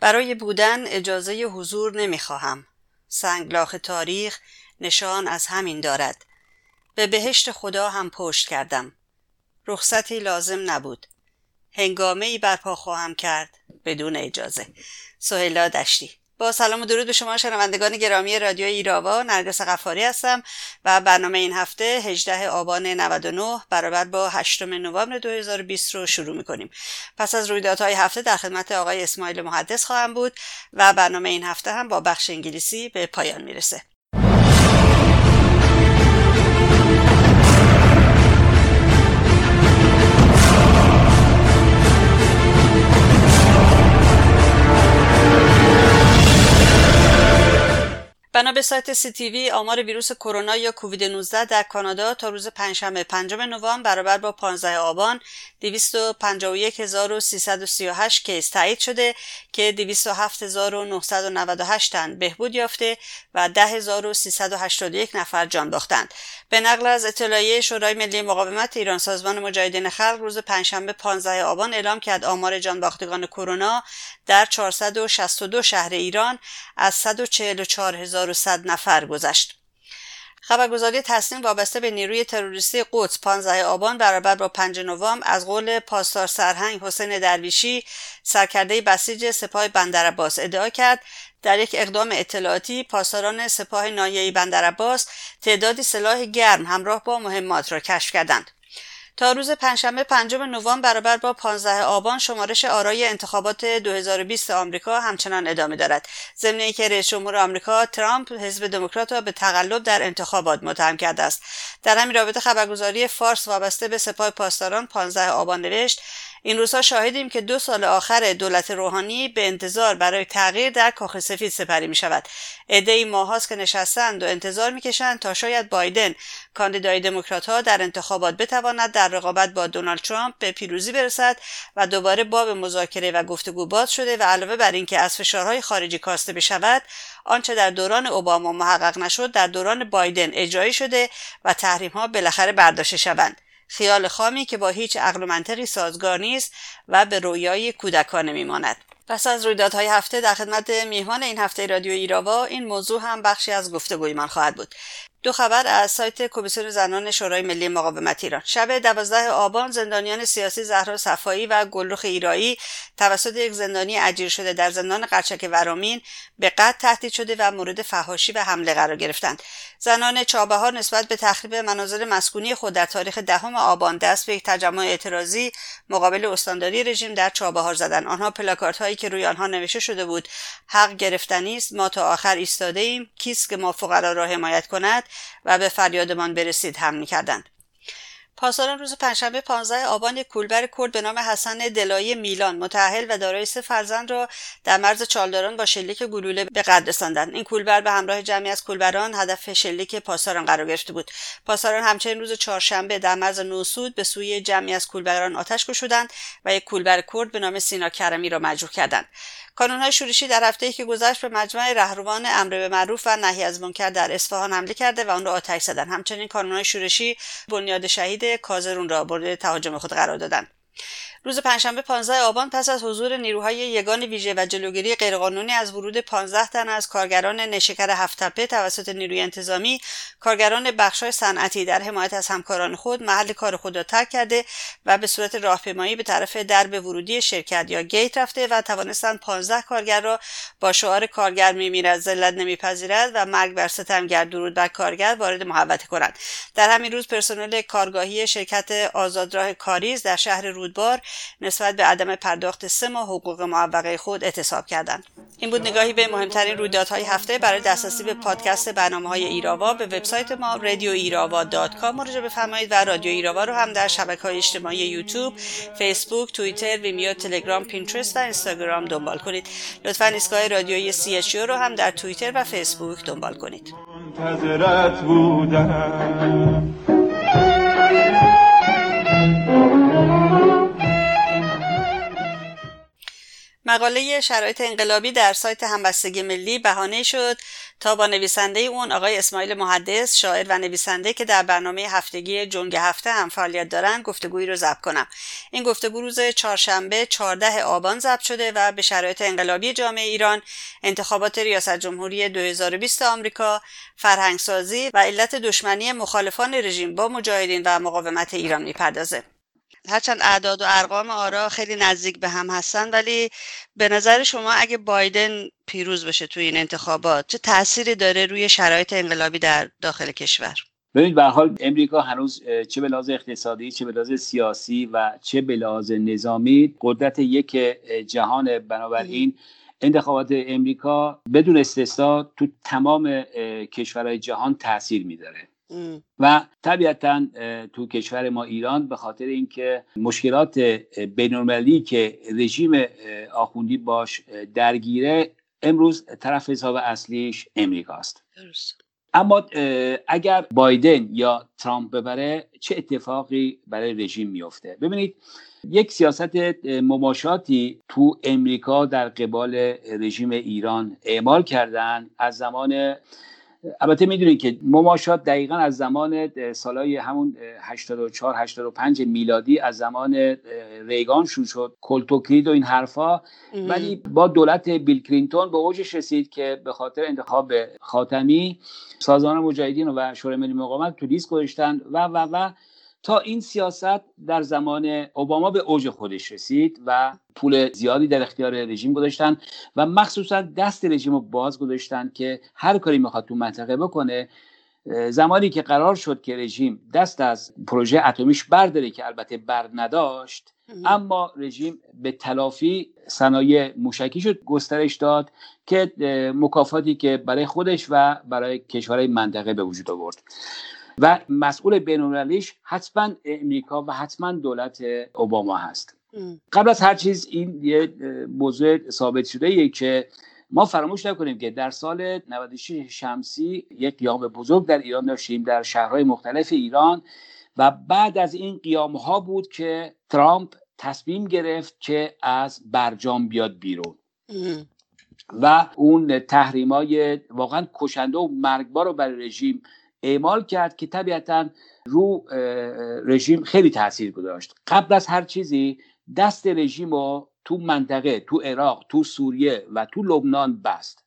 برای بودن اجازه حضور نمی‌خواهم. سنگلاخ تاریخ نشان از همین دارد. به بهشت خدا هم پشت کردم. رخصتی لازم نبود. هنگامه ای برپا خواهم کرد بدون اجازه. سهیلا دشتی. با سلام و درود به شما شنوندگان گرامی رادیو ایراوا. نرگس قفاری هستم و برنامه این هفته 18 آبان 99 برابر با 8 نوامبر 2020 رو شروع می‌کنیم. پس از رویدادهای هفته در خدمت آقای اسماعیل محدث خواهم بود و برنامه این هفته هم با بخش انگلیسی به پایان می‌رسه. بنا به سایت سی تی وی آمار ویروس کرونا یا کووید 19 در کانادا تا روز پنجشنبه پنجم نوامبر برابر با 15 آبان 251338 کیس تایید شده که 207998 تن بهبود یافته و 10381 نفر جان باختند. به نقل از اطلاعیه شورای ملی مقاومت ایران سازمان مجاهدین خلق روز پنجشنبه 15 آبان اعلام کرد آمار جان باختگان کرونا در 462 شهر ایران از 144100 نفر گذشت. خبرگزاری تصمیم وابسته به نیروی تروریستی قدس 15 آبان برابر با 5 نوامبر از قول پاسدار سرهنگ حسین درویشی سرکرده بسیج سپاه بندرعباس ادعا کرد در یک اقدام اطلاعاتی پاسداران سپاه ناحیه بندرعباس تعدادی سلاح گرم همراه با مهمات را کشف کردند. تا روز پنجشنبه پنجم نوامبر برابر با 15 آبان شمارش آرای انتخابات 2020 آمریکا همچنان ادامه دارد. ضمن اینکه رئیس جمهور آمریکا ترامپ حزب دموکرات را به تقلب در انتخابات متهم کرده است. در همین رابطه خبرگزاری فارس وابسته به سپاه پاسداران 15 آبان نوشت این روزها شاهدیم که دو سال آخر دولت روحانی به انتظار برای تغییر در کاخ سفید سپری می شود عدهای ماهاست که نشستند و انتظار می‌کشند تا شاید بایدن کاندیدای دموکرات ها در انتخابات بتواند در رقابت با دونالد ترامپ به پیروزی برسد و دوباره باب مذاکره و گفتگو باز شده و علاوه بر اینکه از فشارهای خارجی کاسته بشود آنچه در دوران اوباما محقق نشد در دوران بایدن اجرایی شده و تحریم ها بالاخره برداشته شوند. خیال خامی که با هیچ عقل و منطقی سازگار نیست و به رویای کودکانه میماند. پس از رویدادهای هفته در خدمت میهمان این هفته رادیو ایراوا این موضوع هم بخشی از گفتگوی من خواهد بود. دو خبر از سایت کمیسیون زنان شورای ملی مقاومت ایران. شب دوازده آبان زندانیان سیاسی زهرا صفایی و گلرخ ایرایی توسط یک زندانی اجیر شده در زندان قرچک ورامین به قتل تهدید شده و مورد فهاشی و حمله قرار گرفتند. زنان چابهار نسبت به تخریب مناظر مسکونی خود در تاریخ دهم آبان دست به یک تجمع اعتراضی مقابل استانداری رژیم در چابهار زدند. آنها پلاکارت هایی که روی آنها نوشته شده بود حق گرفتنی است ما تا آخر ایستاده ایم کیست که ما فقرا را حمایت کند؟ و به فریادمان برسید هم می‌کردند. پاسداران روز پنجشنبه 15 آبان کولبر کرد به نام حسن دلایی میلان متأهل و دارای سه فرزند را در مرز چالداران با شلیک گلوله به قتل رساندند. این کولبر به همراه جمعی از کولبران هدف شلیک پاسداران قرار گرفته بود. پاسداران همچنین روز چهارشنبه در مرز نوسود به سوی جمعی از کولبران آتش گشودند و یک کولبر کرد به نام سینا کرمی را مجروح کردند. های شورشی در هفته که گذشت به مجمع رهروان امر به معروف و نهی از منکر در اصفهان حمله کرده و آن را آتش زدند همچنین های شورشی بنیاد شهید کازرون را مورد تهاجم خود قرار دادند روز پنجشنبه 15 آبان پس از حضور نیروهای یگان ویژه و جلوگیری غیرقانونی از ورود 15 تن از کارگران نشکر هفتپه توسط نیروی انتظامی کارگران بخشهای صنعتی در حمایت از همکاران خود محل کار خود را ترک کرده و به صورت راهپیمایی به طرف درب ورودی شرکت یا گیت رفته و توانستند 15 کارگر را با شعار کارگر میمیرد ذلت نمیپذیرد و مرگ بر ستمگر درود بر کارگر وارد محوطه کنند. در همین روز پرسنل کارگاهی شرکت آزادراه کاریز در شهر رودبار نسبت به عدم پرداخت سه ماه حقوق معوقه خود اعتصاب کردند. این بود نگاهی به مهمترین رویدادهای هفته برای دسترسی به پادکست برنامه های ایراوا به وبسایت ما رادیو ایراوا مراجعه بفرمایید و رادیو ایراوا رو هم در شبکه های اجتماعی یوتیوب فیسبوک توییتر ویمیو تلگرام پینترست و اینستاگرام دنبال کنید. لطفا ایستگاه رادیویی سی رو هم در توییتر و فیسبوک دنبال کنید. مقاله شرایط انقلابی در سایت همبستگی ملی بهانه شد تا با نویسنده اون آقای اسماعیل محدث شاعر و نویسنده که در برنامه هفتگی جنگ هفته هم فعالیت دارن گفتگویی رو ضبط کنم. این گفتگو روز چهارشنبه 14 آبان ضبط شده و به شرایط انقلابی جامعه ایران انتخابات ریاست جمهوری 2020 آمریکا فرهنگسازی و علت دشمنی مخالفان رژیم با مجاهدین و مقاومت ایران می‌پردازه. هرچند اعداد و ارقام آرا خیلی نزدیک به هم هستن ولی به نظر شما اگه بایدن پیروز بشه توی این انتخابات چه تأثیری داره روی شرایط انقلابی در داخل کشور؟ ببینید به حال امریکا هنوز چه به اقتصادی چه به سیاسی و چه به نظامی قدرت یک جهان. بنابراین انتخابات امریکا بدون استثنا تو تمام کشورهای جهان تاثیر میداره. و طبیعتا تو کشور ما ایران به خاطر اینکه مشکلات بینالمللی که رژیم آخوندی باش درگیره امروز طرف حساب اصلیش امریکاست. اما اگر بایدن یا ترامپ ببره چه اتفاقی برای رژیم میفته ببینید یک سیاست مماشاتی تو امریکا در قبال رژیم ایران اعمال کردن از زمان البته می‌دونید که مماشات دقیقا از زمان سالهای همون 84 85 میلادی از زمان ریگان شروع شد کلتوکرید و این حرفا. ولی با دولت بیل کلینتون به اوجش رسید که به خاطر انتخاب خاتمی سازمان مجاهدین و شورای ملی مقاومت تو لیست گذاشتن و و و تا این سیاست در زمان اوباما به اوج خودش رسید و پول زیادی در اختیار رژیم گذاشتن و مخصوصا دست رژیم رو باز گذاشتن که هر کاری می‌خواد تو منطقه بکنه زمانی که قرار شد که رژیم دست از پروژه اتمیش برداره که البته بر نداشت اما رژیم به تلافی صنایع موشکی شد گسترش داد که مکافاتی که برای خودش و برای کشورهای منطقه به وجود آورد. و مسئول بینالمللیش حتما امریکا و حتما دولت اوباما هست. قبل از هر چیز این یه موضوع ثابت شده یه که ما فراموش نکنیم که در سال 96 شمسی یک قیام بزرگ در ایران داشتیم در شهرهای مختلف ایران و بعد از این قیام ها بود که ترامپ تصمیم گرفت که از برجام بیاد بیرون. و اون تحریمای واقعا کشنده و مرگبار رو برای رژیم اعمال کرد که طبیعتا رو رژیم خیلی تاثیر گذاشت. قبل از هر چیزی دست رژیم رو تو منطقه تو عراق تو سوریه و تو لبنان بست.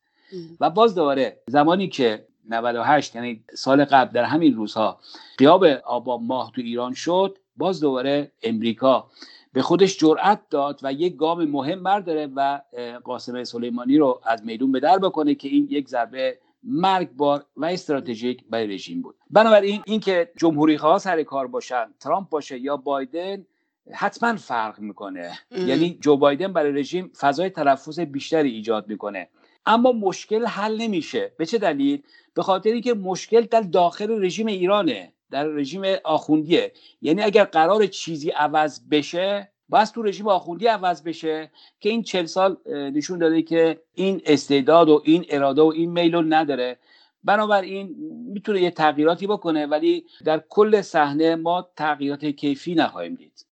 و باز دوباره زمانی که 98 یعنی سال قبل در همین روزها قیاب آبان ماه تو ایران شد باز دوباره امریکا به خودش جرأت داد و یک گام مهم برداره و قاسم سلیمانی رو از میدون به در بکنه که این یک ضربه مرگبار و استراتژیک برای رژیم بود. بنابراین اینکه جمهوری خواه سر کار باشن ترامپ باشه یا بایدن حتما فرق می‌کنه. یعنی جو بایدن برای رژیم فضای تلفظ بیشتری ایجاد می‌کنه. اما مشکل حل نمیشه. به چه دلیل؟ به خاطری که مشکل در داخل رژیم ایرانه در رژیم آخوندیه. یعنی اگر قرار چیزی عوض بشه باید تو رژیم آخوندی عوض بشه که این چل سال نشون داده که این استعداد و این اراده و این میل رو نداره. بنابراین می‌تونه یه تغییراتی بکنه ولی در کل صحنه ما تغییرات کیفی نخواهیم دید.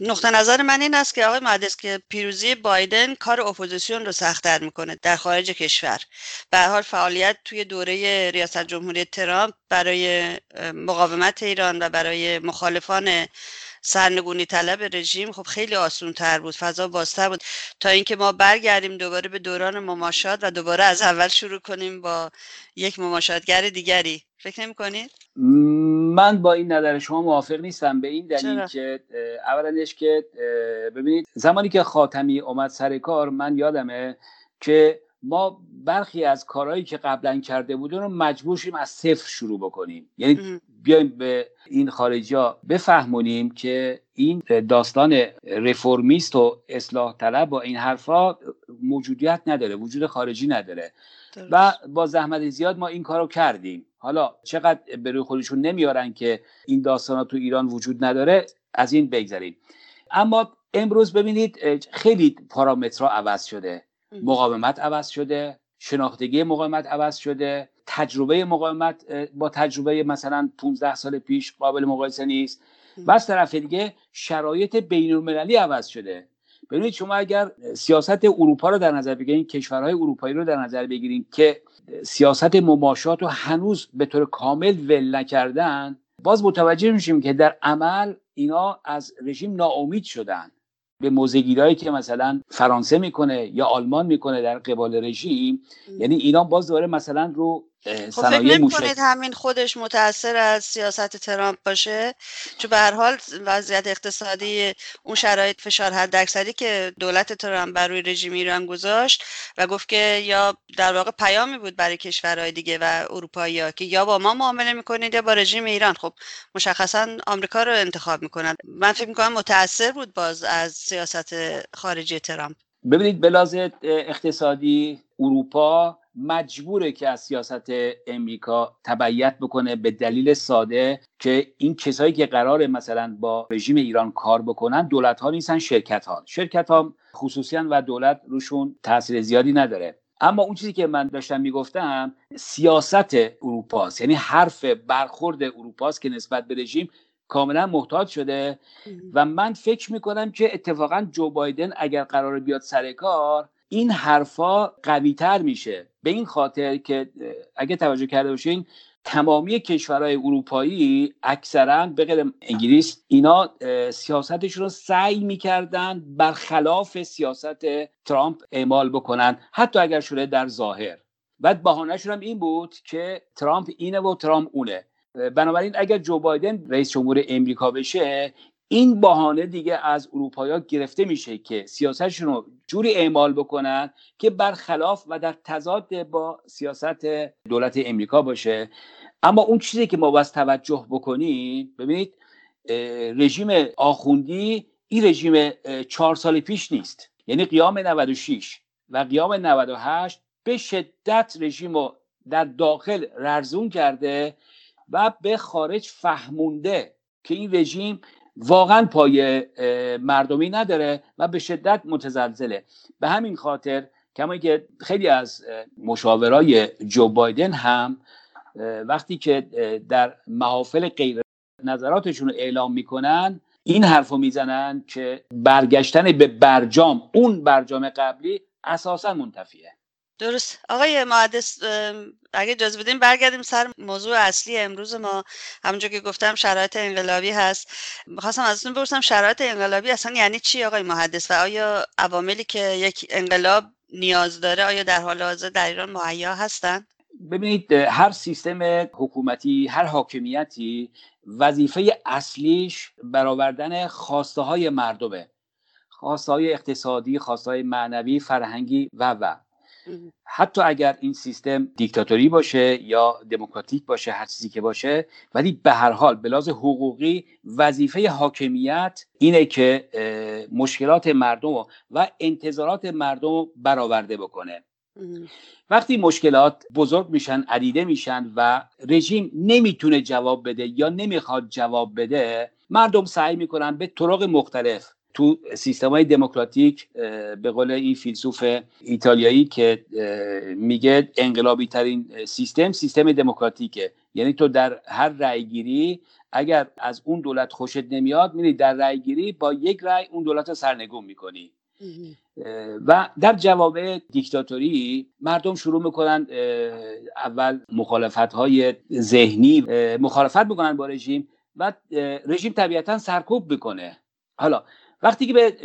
نقطه نظر من این است که آقای مهندس که پیروزی بایدن کار اپوزیسیون رو سختتر می‌کنه در خارج کشور. به حال فعالیت توی دوره ریاست جمهوری ترامپ برای مقاومت ایران و برای مخالفان سرنگونی طلب رژیم خب خیلی آسون تر بود فضا بازتر بود. تا اینکه ما برگردیم دوباره به دوران مماشات و دوباره از اول شروع کنیم با یک مماشاتگر دیگری. فکر نمی کنید؟ من با این نظر شما موافق نیستم. به این دلیل که اولنش که ببینید زمانی که خاتمی اومد سر کار من یادمه که ما برخی از کارهایی که قبلا کرده بودیم رو مجبور شیم از صفر شروع بکنیم. یعنی بیایم به این خارجی ها بفهمونیم که این داستان رفرمیست و اصلاح طلب با این حرفا موجودیت نداره وجود خارجی نداره. و با زحمت زیاد ما این کارو کردیم. حالا چقدر به روی خودشون نمیارن که این داستان تو ایران وجود نداره از این بگذاریم اما امروز ببینید خیلی پارامترها عوض شده. مقاومت عوض شده شناختگی مقاومت عوض شده. تجربه مقاومت با تجربه مثلا 15 سال پیش قابل مقایسه نیست. و از طرف دیگه شرایط بین المللی عوض شده. ببینید شما اگر سیاست اروپا رو در نظر بگیرید کشورهای اروپایی رو در نظر بگیرید که سیاست مماشات رو هنوز به طور کامل ول نکردن باز متوجه میشیم که در عمل اینا از رژیم ناامید شدن. به موزگیرایی که مثلا فرانسه می‌کنه یا آلمان می‌کنه در قبال رژیم یعنی ایران باز داره مثلا رو خب فکر نمی‌کنید همین خودش متاثر از سیاست ترامپ باشه؟ چون به هر حال وضعیت اقتصادی اون شرایط فشار حد اکثری که دولت ترامپ بر روی رژیم ایران گذاشت و گفت که یا در واقع پیامی بود برای کشورهای دیگه و اروپایی ها که یا با ما معامله می‌کنید یا با رژیم ایران. خب مشخصا آمریکا رو انتخاب می‌کنن. من فکر می‌کنم متاثر بود باز از سیاست خارجی ترامپ. ببینید بلازه اقتصادی اروپا مجبوره که از سیاست امریکا تبعیت بکنه به دلیل ساده که این کسایی که قرار مثلا با رژیم ایران کار بکنن دولت ها نیستن شرکت ها شرکت ها خصوصیان و دولت روشون تاثیر زیادی نداره. اما اون چیزی که من داشتم می‌گفتم سیاست اروپاست. یعنی حرف برخورد اروپاست که نسبت به رژیم کاملا محتاط شده. و من فکر می‌کنم که اتفاقا جو بایدن اگر قرار بیاد سر کار این حرفا قوی تر میشه. به این خاطر که اگه توجه کرده باشین تمامی کشورهای اروپایی اکثرا به غیر انگلیس اینا سیاستشون رو سعی می‌کردن برخلاف سیاست ترامپ اعمال بکنن حتی اگر شده در ظاهر. بعد بهانهشون هم این بود که ترامپ اینه و ترامپ اونه. بنابراین اگر جو بایدن رئیس جمهور امریکا بشه این بهانه دیگه از اروپایا گرفته میشه که سیاستشون رو جوری اعمال بکنن که برخلاف و در تضاد با سیاست دولت امریکا باشه. اما اون چیزی که ما باید توجه بکنیم ببینید رژیم آخوندی این رژیم چهار سال پیش نیست. یعنی قیام 96 و قیام 98 به شدت رژیم رو در داخل رزون کرده و به خارج فهمونده که این رژیم واقعا پای مردمی نداره و به شدت متزلزله. به همین خاطر کما که خیلی از مشاورای جو بایدن هم وقتی که در محافل غیر نظراتشون رو اعلام می‌کنن این حرف رو می‌زنن که برگشتن به برجام اون برجام قبلی اساسا منتفیه. درست. آقای محدث اگه اجازه بدیم برگردیم سر موضوع اصلی امروز ما. همونجور که گفتم شرایط انقلابی هست. می‌خواستم ازتون بپرسم شرایط انقلابی اصلا یعنی چی آقای محدث و آیا عواملی که یک انقلاب نیاز داره آیا در حال حاضر در ایران مهیا هستند ببینید هر سیستم حکومتی هر حاکمیتی وظیفه اصلیش برآوردن خواسته های مردمه. خواسته های اقتصادی خواسته های معنوی فرهنگی و و. حتی اگر این سیستم دیکتاتوری باشه یا دموکراتیک باشه هر چیزی که باشه ولی به هر حال به لحاظ حقوقی وظیفه حاکمیت اینه که مشکلات مردم و انتظارات مردم برآورده بکنه. وقتی مشکلات بزرگ میشن عدیده میشن و رژیم نمی‌تونه جواب بده یا نمی‌خواد جواب بده مردم سعی می‌کنن به طرق مختلف تو سیستم های دموکراتیک به قول این فیلسوف ایتالیایی که میگه انقلابی ترین سیستم سیستم دموکراتیکه. یعنی تو در هر رأیگیری اگر از اون دولت خوشت نمیاد میری در رأیگیری با یک رأی اون دولت رو سرنگون می‌کنی. و در جواب دیکتاتوری مردم شروع می‌کنن اول مخالفت های ذهنی مخالفت می‌کنن با رژیم و رژیم طبیعتا سرکوب می‌کنه. حالا وقتی که به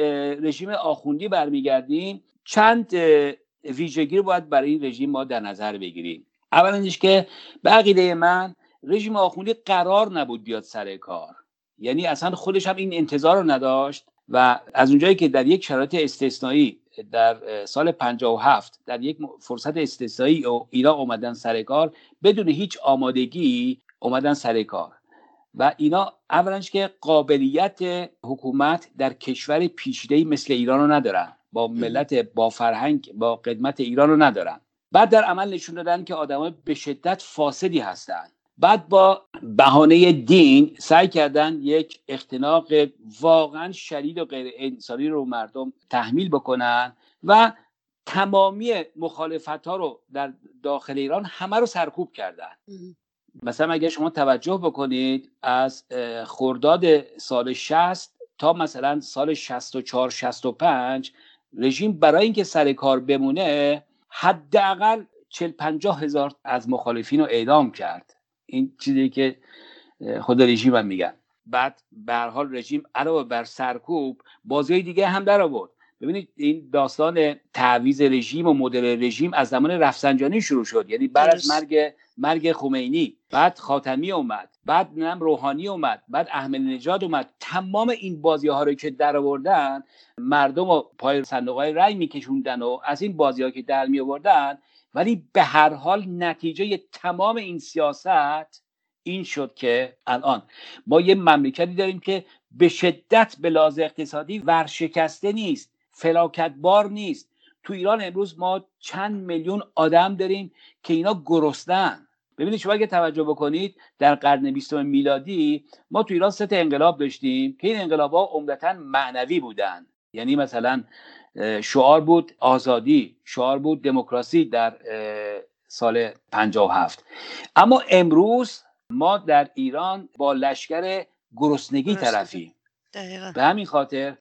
رژیم آخوندی برمیگردیم چند ویژگی رو باید برای این رژیم ما در نظر بگیریم. اولا که به عقیده من رژیم آخوندی قرار نبود بیاد سر کار. یعنی اصلا خودش هم این انتظار رو نداشت و از اونجایی که در یک شرایط استثنایی در سال 57 در یک فرصت استثنایی ایران اومدن سر کار بدون هیچ آمادگی اومدن سر کار. و اینا اولنش که قابلیت حکومت در کشور پیچیده مثل ایران رو ندارن با ملت با فرهنگ با قدمت ایران رو ندارن. بعد در عمل نشون دادن که آدمای به شدت فاسدی هستند بعد با بهانه دین سعی کردن یک اختناق واقعا شدید و غیر انسانی رو مردم تحمیل بکنن و تمامی مخالفت ها رو در داخل ایران همه رو سرکوب کردن. مثلا اگر شما توجه بکنید از خرداد سال 60 تا مثلا سال 64 65 رژیم برای اینکه سر کار بمونه حداقل 40 50 هزار از مخالفین رو اعدام کرد. این چیزی که خود رژیم هم میگن. بعد به حال رژیم علاوه بر سرکوب بازی دیگه هم در آورد. ببینید این داستان تعویز رژیم و مدل رژیم از زمان رفسنجانی شروع شد. یعنی بعد از مرگ مرگ خمینی بعد خاتمی اومد بعد نم روحانی اومد بعد احمد نژاد اومد. تمام این بازی ها رو که در آوردن مردم و پای صندوق های رأی میکشوندن و از این بازی ها که در می آوردن ولی به هر حال نتیجه تمام این سیاست این شد که الان. ما یه مملکتی داریم که به شدت به لحاظ اقتصادی ورشکسته نیست. فلاکتبار نیست. تو ایران امروز ما چند میلیون آدم داریم که اینا گرسنن. ببینید شما اگه توجه بکنید در قرن بیستم میلادی ما تو ایران سه انقلاب داشتیم که این انقلاب ها عمدتا معنوی بودن. یعنی مثلا شعار بود آزادی شعار بود دموکراسی در سال 57 اما امروز ما در ایران با لشکر گرسنگی طرفیم. به همین خاطر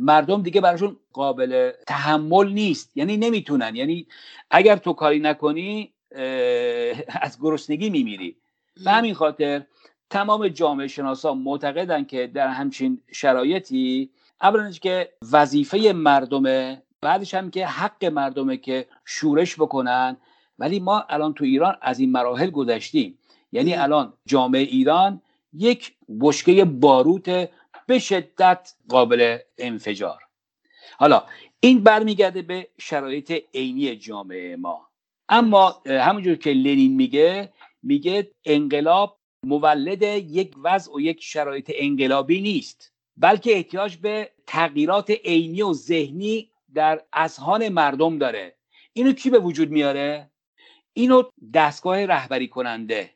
مردم دیگه براشون قابل تحمل نیست. یعنی نمی‌تونن. یعنی اگر تو کاری نکنی از گرسنگی میمیری. به همین خاطر تمام جامعه شناسا معتقدن که در همچین شرایطی اولا که وظیفه مردمه بعدش هم که حق مردمه که شورش بکنن. ولی ما الان تو ایران از این مراحل گذشتیم. یعنی الان جامعه ایران یک بشکه باروت به شدت قابل انفجار. حالا این برمیگرده به شرایط عینی جامعه ما. اما همونجور که لنین میگه میگه انقلاب مولد یک وضع و یک شرایط انقلابی نیست بلکه احتیاج به تغییرات عینی و ذهنی در اذهان مردم داره. اینو کی به وجود میاره؟ اینو دستگاه رهبری کننده.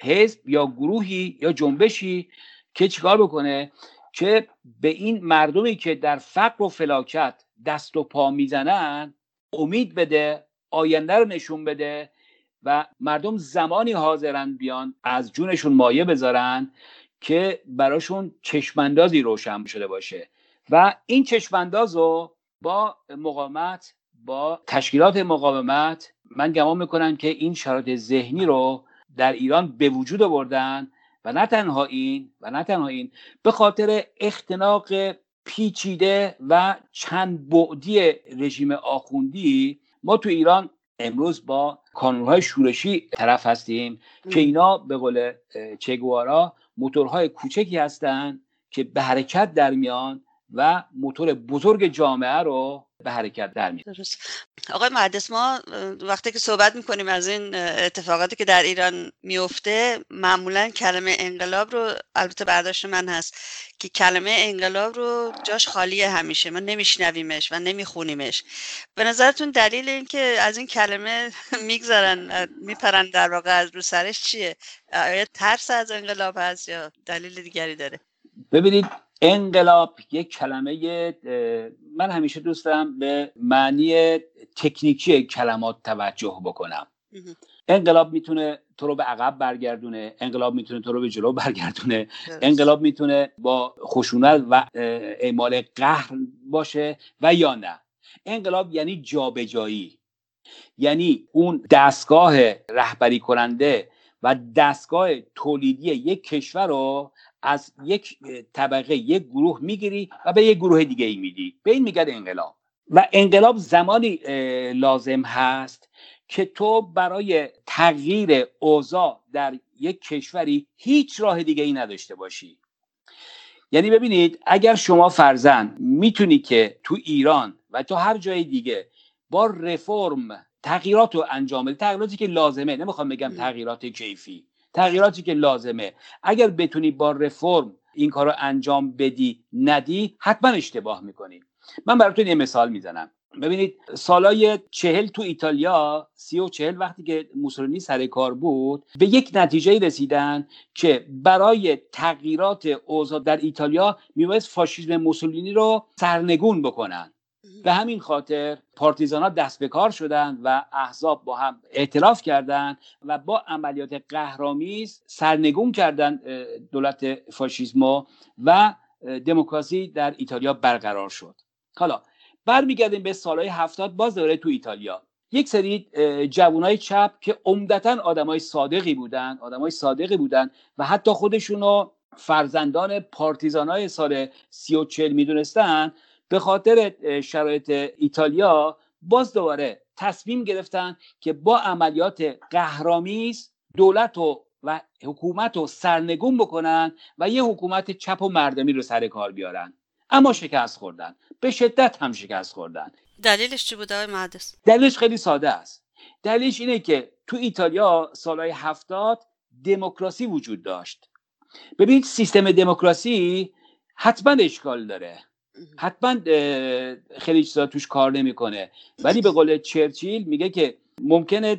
حزب یا گروهی یا جنبشی که چیکار بکنه؟ که به این مردمی که در فقر و فلاکت دست و پا می‌زنن امید بده آینده رو نشون بده و مردم زمانی حاضرن بیان از جونشون مایه بذارن که براشون چشماندازی روشن شده باشه. و این چشمانداز رو با مقاومت با تشکیلات مقاومت من گمان می‌کنم که این شرایط ذهنی رو در ایران به وجود آوردن و نه تنها این و نه تنها این به خاطر اختناق پیچیده و چند بعدی رژیم آخوندی ما تو ایران امروز با کانونهای شورشی طرف هستیم که اینا به قول چگوارا موتورهای کوچکی هستند که به حرکت در میان و موتور بزرگ جامعه رو به حرکت در میاد آقای محدث ما وقتی که صحبت می‌کنیم از این اتفاقاتی که در ایران میفته معمولا کلمه انقلاب رو البته برداشت من هست که کلمه انقلاب رو جاش خالیه همیشه. ما نمیشنویمش و نمیخونیمش. به نظرتون دلیل این که از این کلمه می‌گذارن میپرن در واقع از رو سرش چیه؟ آیا ترس از انقلاب هست یا دلیل دیگری داره؟ ببینید انقلاب یک کلمه من همیشه دوست دارم به معنی تکنیکی کلمات توجه بکنم. انقلاب می‌تونه تو رو به عقب برگردونه انقلاب می‌تونه تو رو به جلو برگردونه انقلاب می‌تونه با خشونت و اعمال قهر باشه و یا نه. انقلاب یعنی جابجایی. یعنی اون دستگاه رهبری کننده و دستگاه تولیدی یک کشور رو از یک طبقه یک گروه می‌گیری و به یک گروه دیگه ای میدی. به این میگن انقلاب. و انقلاب زمانی لازم هست که تو برای تغییر اوضاع در یک کشوری هیچ راه دیگه ای نداشته باشی. یعنی ببینید اگر شما فرزن می‌تونی که تو ایران و تو هر جای دیگه با رفرم تغییرات رو انجام بده تغییراتی که لازمه نمی‌خوام بگم تغییرات کیفی. تغییراتی که لازمه. اگر بتونی با رفرم این کار رو انجام بدی ندی حتما اشتباه می‌کنی. من براتون یه مثال می‌زنم. ببینید سالای چهل تو ایتالیا سی و چهل وقتی که موسولینی سر کار بود به یک نتیجه رسیدن که برای تغییرات اوضاع در ایتالیا میبایست فاشیسم موسولینی رو سرنگون بکنن. به همین خاطر پارتیزان ها دست به کار شدند و احزاب با هم اعتراف کردند و با عملیات قهرامیز سرنگون کردند دولت فاشیسمو و دموکراسی در ایتالیا برقرار شد. حالا برمیگردیم به سالهای هفتاد باز دوره تو ایتالیا. یک سری جوانای چپ که عمدتا آدمای صادقی بودن آدمای صادقی بودن و حتی خودشونو فرزندان پارتیزانای سال سی و چل می‌دونستن به خاطر شرایط ایتالیا باز دوباره تصمیم گرفتن که با عملیات قهرامیز دولت و و حکومت رو سرنگون بکنن و یه حکومت چپ و مردمی رو سر کار بیارن. اما شکست خوردن. به شدت هم شکست خوردن. دلیلش چی بود آقای مهندس؟ دلیلش خیلی ساده است. دلیلش اینه که تو ایتالیا سالهای هفتاد دموکراسی وجود داشت. ببینید سیستم دموکراسی حتما اشکال داره. حتما خیلی چیزا توش کار نمی‌کنه. ولی به قول چرچیل میگه که ممکنه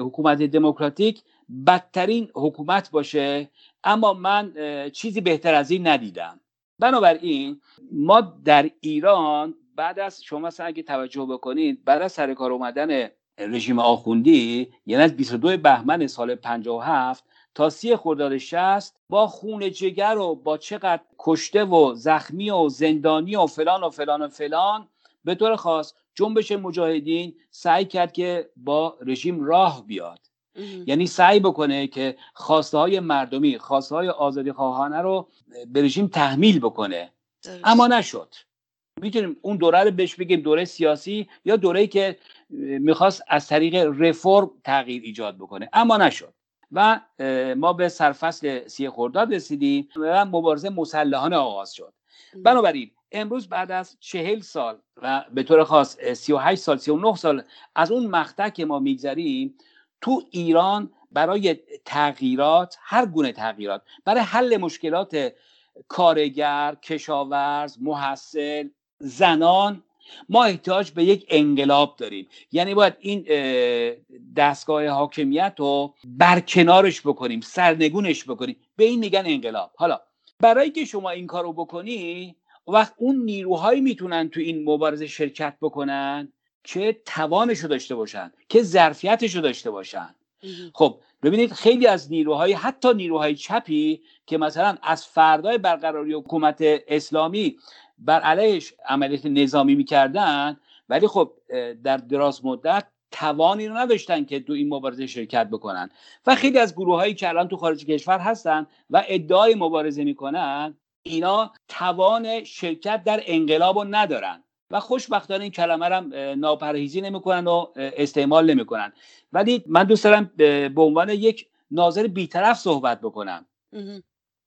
حکومت دموکراتیک بدترین حکومت باشه اما من چیزی بهتر از این ندیدم. بنابراین ما در ایران بعد از شما مثلا اگه توجه بکنید بعد از سر کار اومدن رژیم آخوندی یعنی از 22 بهمن سال 57 تا سی خرداد 60 با خون جگر و با چقدر کشته و زخمی و زندانی و فلان و فلان و فلان به طور خاص جنبش مجاهدین سعی کرد که با رژیم راه بیاد. یعنی سعی بکنه که خواسته های مردمی خواسته های آزادی خواهانه رو به رژیم تحمیل بکنه. اما نشد. می‌تونیم اون دوره رو بهش بگیم دوره سیاسی یا دوره که می‌خواست از طریق رفرم تغییر ایجاد بکنه. اما نشد. و ما به سرفصل سی خرداد رسیدیم و مبارزه مسلحانه آغاز شد. بنابراین امروز بعد از چهل سال و به طور خاص سی و هشت سال سی و نه سال از اون مقطع که ما میگذریم تو ایران برای تغییرات هر گونه تغییرات برای حل مشکلات کارگر کشاورز محصل زنان ما احتیاج به یک انقلاب داریم. یعنی باید این دستگاه حاکمیت رو برکنارش بکنیم سرنگونش بکنیم. به این میگن انقلاب. حالا برای که شما این کارو بکنی وقت اون نیروهایی می‌تونن تو این مبارزه شرکت بکنن که توانش رو داشته باشن که ظرفیتش رو داشته باشن. خب ببینید خیلی از نیروهای حتی نیروهای چپی که مثلا از فردای برقراری حکومت اسلامی بر علیهش عملیات نظامی می‌کردن ولی خب در دراز مدت توانی رو نداشتن که تو این مبارزه شرکت بکنن. و خیلی از گروه هایی که الان تو خارج کشور هستن و ادعای مبارزه می‌کنن اینا توان شرکت در انقلاب رو ندارن. و خوشبختانه این کلمه هم ناپرهیزی نمی‌کنن و استعمال نمی‌کنن. ولی من دوست دارم به عنوان یک ناظر بیطرف صحبت بکنم.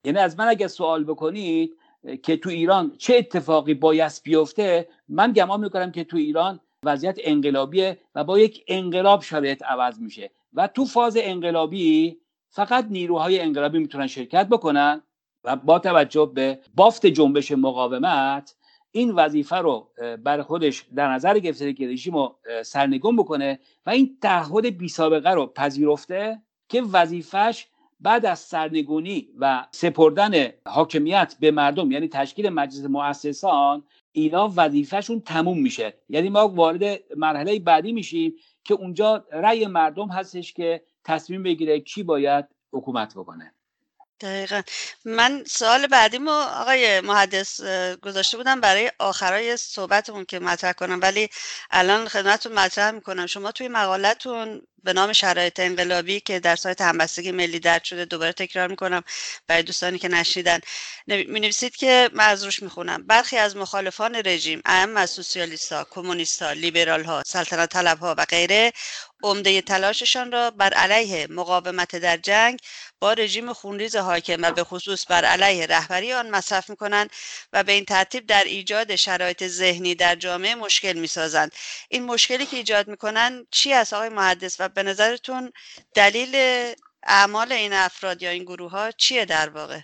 یعنی از من اگر سوال بکنید که تو ایران چه اتفاقی باید بیفته من گمان می‌کنم که تو ایران وضعیت انقلابیه و با یک انقلاب شرایط عوض میشه. و تو فاز انقلابی فقط نیروهای انقلابی می‌تونن شرکت بکنن و با توجه به بافت جنبش مقاومت این وظیفه رو بر خودش در نظر گرفته که رژیم رو سرنگون بکنه و این تعهد بی سابقه رو پذیرفته که وظیفش بعد از سرنگونی و سپردن حاکمیت به مردم یعنی تشکیل مجلس مؤسسان اینا وظیفهشون تموم میشه. یعنی ما وارد مرحله بعدی میشیم که اونجا رأی مردم هستش که تصمیم بگیره کی باید حکومت بکنه. دقیقا. من سوال بعدیمو آقای محدث گذاشته بودم برای آخرای صحبتمون که مطرح کنم ولی الان خدمتتون مطرح می‌کنم. شما توی مقالتون به نام شرایط انقلابی که در سایت همبستگی ملی درد شده دوباره تکرار می‌کنم برای دوستانی که نشنیدن. می نویسید که من از روش می‌خونم. برخی از مخالفان رژیم اهم از سوسیالیست ها لیبرال ها سلطنت طلب ها و غیره عمده تلاششان را بر علیه مقاومت در جنگ با رژیم خونریز حاکم و به خصوص بر علیه رهبری آن مصرف می‌کنند و به این ترتیب در ایجاد شرایط ذهنی در جامعه مشکل می‌سازند. این مشکلی که ایجاد می‌کنن چی است آقای محدث و به نظرتون دلیل اعمال این افراد یا این گروه ها چیه در واقع؟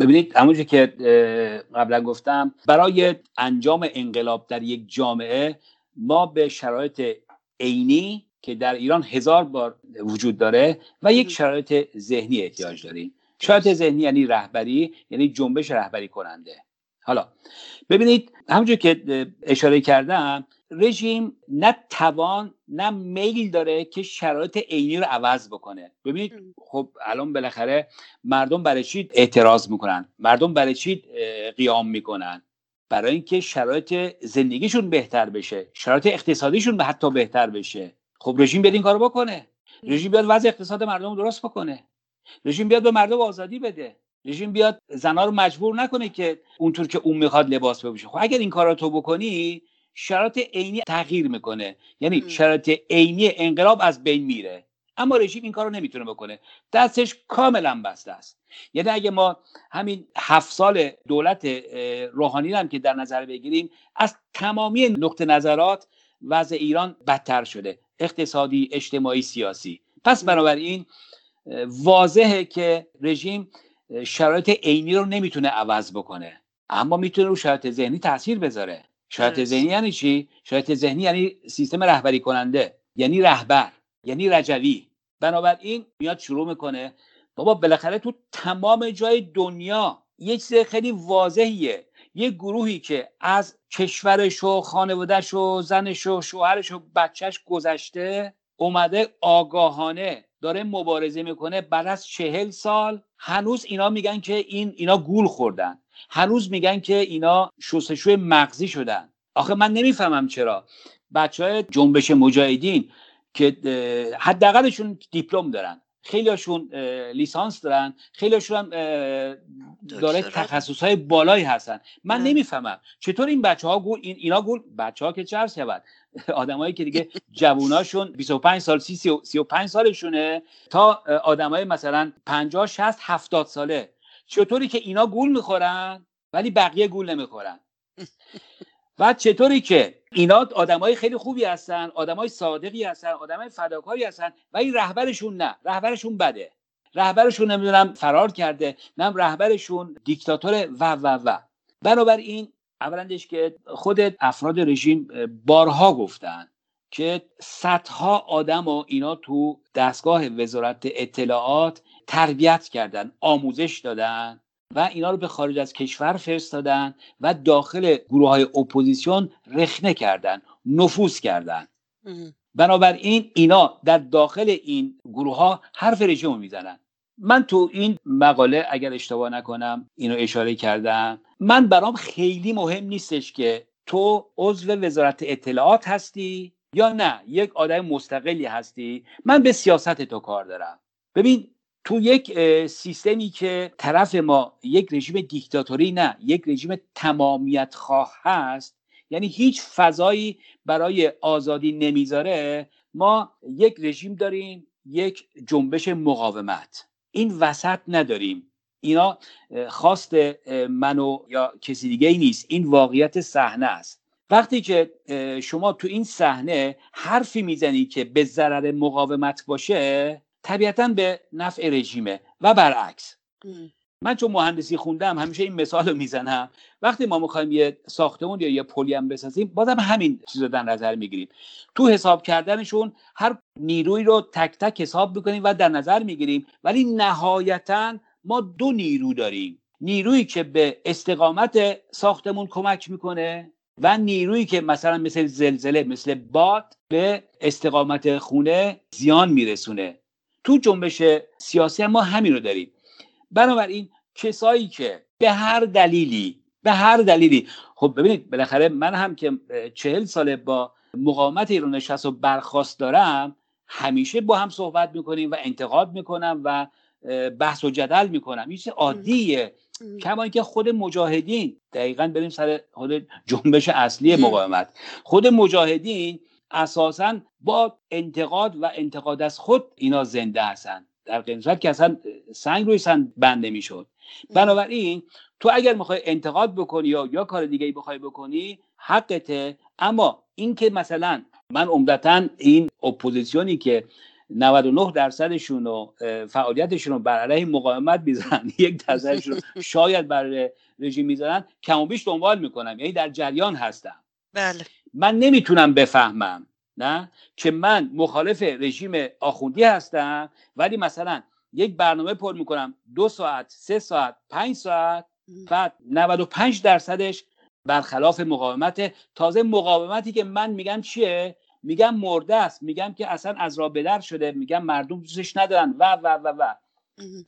ببینید همونجور که قبلا گفتم برای انجام انقلاب در یک جامعه ما به شرایط عینی که در ایران هزار بار وجود داره و یک شرایط ذهنی احتیاج داریم شرایط ذهنی یعنی رهبری یعنی جنبش رهبری کننده. حالا ببینید همونجور که اشاره کردم رژیم نه توان نه میل داره که شرایط عینی رو عوض بکنه. ببینید خب الان بالاخره مردم برای چی اعتراض می‌کنن؟ مردم برای چی قیام می‌کنن؟ برای اینکه شرایط زندگیشون بهتر بشه شرایط اقتصادیشون حتی بهتر بشه. خب رژیم بیاد این کارو بکنه. رژیم بیاد وضع اقتصاد مردم درست بکنه. رژیم بیاد به مردم آزادی بده. رژیم بیاد زنها رو مجبور نکنه که اونطور که اون می‌خواد لباس بپوشه. خب اگر این کارا تو بکنی شرایط عینی تغییر می‌کنه. یعنی شرایط عینی انقلاب از بین میره. اما رژیم این کارو نمی‌تونه بکنه. دستش کاملا بسته است. یعنی اگه ما همین هفت سال دولت روحانی هم که در نظر بگیریم از تمامی نقطه نظرات وضع ایران بدتر شده. اقتصادی اجتماعی سیاسی. پس بنابراین واضحه که رژیم شرایط عینی رو نمی‌تونه عوض بکنه. اما می‌تونه رو شرایط ذهنی تاثیر بذاره. شرایط ذهنی یعنی چی؟ شرایط ذهنی یعنی سیستم رهبری کننده. یعنی رهبر. یعنی رجوی. بنابراین میاد شروع می‌کنه. بابا بالاخره تو تمام جای دنیا یه چیز خیلی واضحیه. یه گروهی که از کشورش و خانوادهش و زنش و شوهرش و بچهش گذشته اومده آگاهانه داره مبارزه می‌کنه. بعد از چهل سال هنوز اینا میگن که این اینا گول خوردن. هنوز میگن که اینا شستشوی مغزی شدن. آخه من نمی‌فهمم چرا. بچه های جنبش مجاهدین که حداقلشون دیپلم دارن. خیلیشون لیسانس دارن. خیلیشون هم داره تخصص های بالایی هستن. من نمی‌فهمم چطور این بچه ها گول این اینا گول بچه ها که چه شود؟ آدمایی که دیگه جووناشون 25 سال 30 35 سالشونه تا آدمای مثلا 50 60 70 ساله. چطوری که اینا گول می‌خورن ولی بقیه گول نمی‌خورن؟ و چطوری که اینا آدمای خیلی خوبی هستن آدمای صادقی هستن آدمای فداکاری هستن و این رهبرشون نه. رهبرشون بده. رهبرشون نمی‌دونم فرار کرده نه رهبرشون دیکتاتور و و و. بنابراین اولندش که خود افراد رژیم بارها گفتن که صدها آدم و اینا تو دستگاه وزارت اطلاعات تربیت کردن آموزش دادن. و اینا رو به خارج از کشور فرستادن و داخل گروه های اپوزیسیون رخنه کردن نفوذ کردن. بنابراین اینا در داخل این گروه ها حرف رژیم می‌زنن. من تو این مقاله اگر اشتباه نکنم اینو اشاره کردم. من برام خیلی مهم نیستش که تو عضو وزارت اطلاعات هستی یا نه. یک آدم مستقلی هستی. من به سیاست تو کار دارم. ببین تو یک سیستمی که طرف ما یک رژیم دیکتاتوری نه یک رژیم تمامیت خواه هست یعنی هیچ فضایی برای آزادی نمی‌ذاره ما یک رژیم داریم یک جنبش مقاومت. این وسط نداریم. اینا خواست منو یا کسی دیگه ای نیست. این واقعیت صحنه است. وقتی که شما تو این صحنه حرفی می‌زنی که به ضرر مقاومت باشه طبیعتا به نفع رژیمه. و برعکس. من چون مهندسی خوندم همیشه این مثال رو می‌زنم. وقتی ما می‌خوایم یه ساختمون یا یه پلی هم بسازیم بازم همین چیز رو در نظر می‌گیریم. تو حساب کردنشون هر نیروی رو تک تک حساب می‌کنیم و در نظر می‌گیریم. ولی نهایتا ما دو نیرو داریم. نیرویی که به استقامت ساختمون کمک می‌کنه و نیرویی که مثلا مثل زلزله مثل باد به استقامت خونه زیان میرسونه. تو جنبش سیاسی ما همین رو داریم. بنابراین کسایی که به هر دلیلی به هر دلیلی خب ببینید بالاخره من هم که چهل ساله با مقاومت ایران نشست و برخواست دارم همیشه با هم صحبت می‌کنیم و انتقاد می‌کنم و بحث و جدل می‌کنم. این عادیه. کما اینکه خود مجاهدین دقیقا بریم سر خود جنبش اصلی مقاومت. خود مجاهدین اساسا با انتقاد و انتقاد از خود اینا زنده هستن. در قیمت که اصلا سنگ روی سنگ بند نمی‌شد بنابراین تو اگر می‌خوای انتقاد بکنی یا یا کار دیگه ای بخوای بکنی حقته. اما اینکه مثلا من عمدتا این اپوزیسیونی که 99 درصدشون و فعالیتشون رو بر علیه مقاومت می‌زنن یک درصدشون شاید بر رژیم می‌زنن کم و بیش دنبال می‌کنم. یعنی در جریان هستم. بله. من نمی‌تونم بفهمم نه؟ که من مخالف رژیم آخوندی هستم ولی مثلا یک برنامه پر می‌کنم دو ساعت سه ساعت پنج ساعت بعد 95 درصدش برخلاف مقاومت. تازه مقاومتی که من میگم چیه؟ میگم مرده است میگم که اصلا از را بدر شده میگم مردم دوستش ندارن و و و و.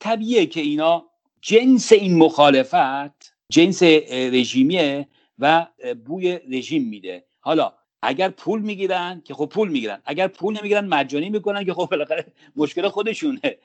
طبیعه که اینا جنس این مخالفت جنس رژیمیه و بوی رژیم میده. حالا اگر پول می‌گیرن که خب پول می‌گیرن. اگر پول نمی‌گیرن مجانی می‌کنن که خب بالاخره مشکل خودشونه.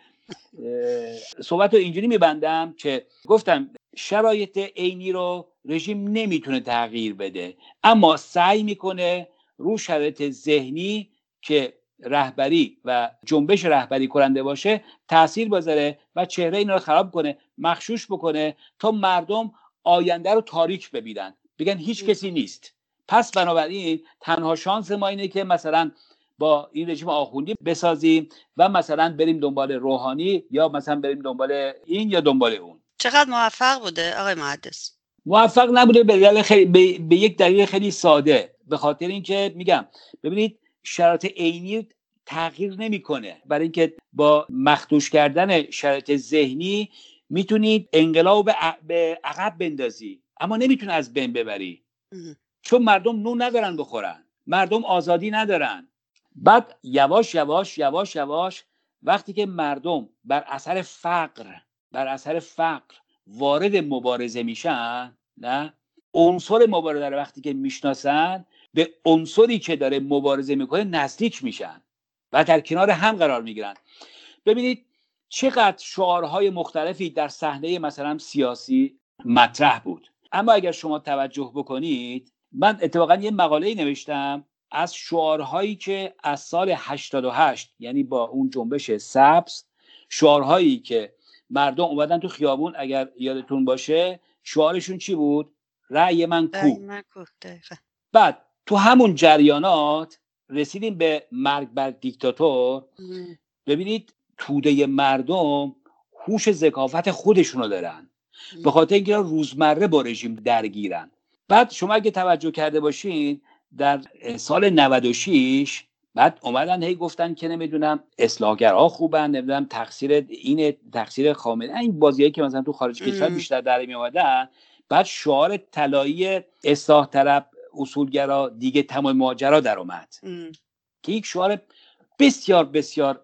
صحبت رو اینجوری میبندم که گفتم شرایط عینی رو رژیم نمی‌تونه تغییر بده. اما سعی می‌کنه رو شرایط ذهنی که رهبری و جنبش رهبری کننده باشه تاثیر بذاره و چهره اینا رو خراب کنه مخشوش بکنه تا مردم آینده رو تاریک ببینن. بگن هیچ کسی نیست. پس بنابراین تنها شانس ما اینه که مثلا با این رژیم آخوندی بسازیم و مثلا بریم دنبال روحانی یا مثلا بریم دنبال این یا دنبال اون. چقدر موفق بوده آقای محدث موفق نبوده به, خیلی به, به یک دلیل خیلی ساده. به خاطر اینکه میگم ببینید شرایط عینی تغییر نمی‌کنه. برای اینکه با مخدوش کردن شرایط ذهنی می‌تونید انقلاب به عقب بندازی. اما نمی‌تونه از بین ببری. چون مردم نون ندارن بخورن. مردم آزادی ندارن. بعد یواش یواش یواش یواش وقتی که مردم بر اثر فقر بر اثر فقر وارد مبارزه میشن نه؟ عنصر مبارزه رو وقتی که می‌شناسن به عنصری که داره مبارزه می‌کنه نزدیک میشن و در کنار هم قرار می‌گیرن. ببینید چقدر شعارهای مختلفی در صحنه مثلا سیاسی مطرح بود. اما اگر شما توجه بکنید من اتفاقا یه مقاله نوشتم از شعارهایی که از سال 88 یعنی با اون جنبش سبز شعارهایی که مردم اومدن تو خیابون اگر یادتون باشه شعارشون چی بود؟ رأی من کو. بعد تو همون جریانات رسیدیم به مرگ بر دیکتاتور. ببینید توده مردم هوش ذکافت خودشونو دارن. به خاطر اینکه روزمره با رژیم درگیرن. بعد شما اگه توجه کرده باشین در سال 96 بعد اومدن هی گفتن که نمی‌دونم اصلاحگرها خوبن نمی‌دونم تقصیر این تقصیر خامنه این بازیایی که مثلا تو خارج کشور بیشتر در می اومدن. بعد شعار طلایی اصلاح طلب اصولگرا دیگه تمام ماجرا در اومد. که یک شعار بسیار بسیار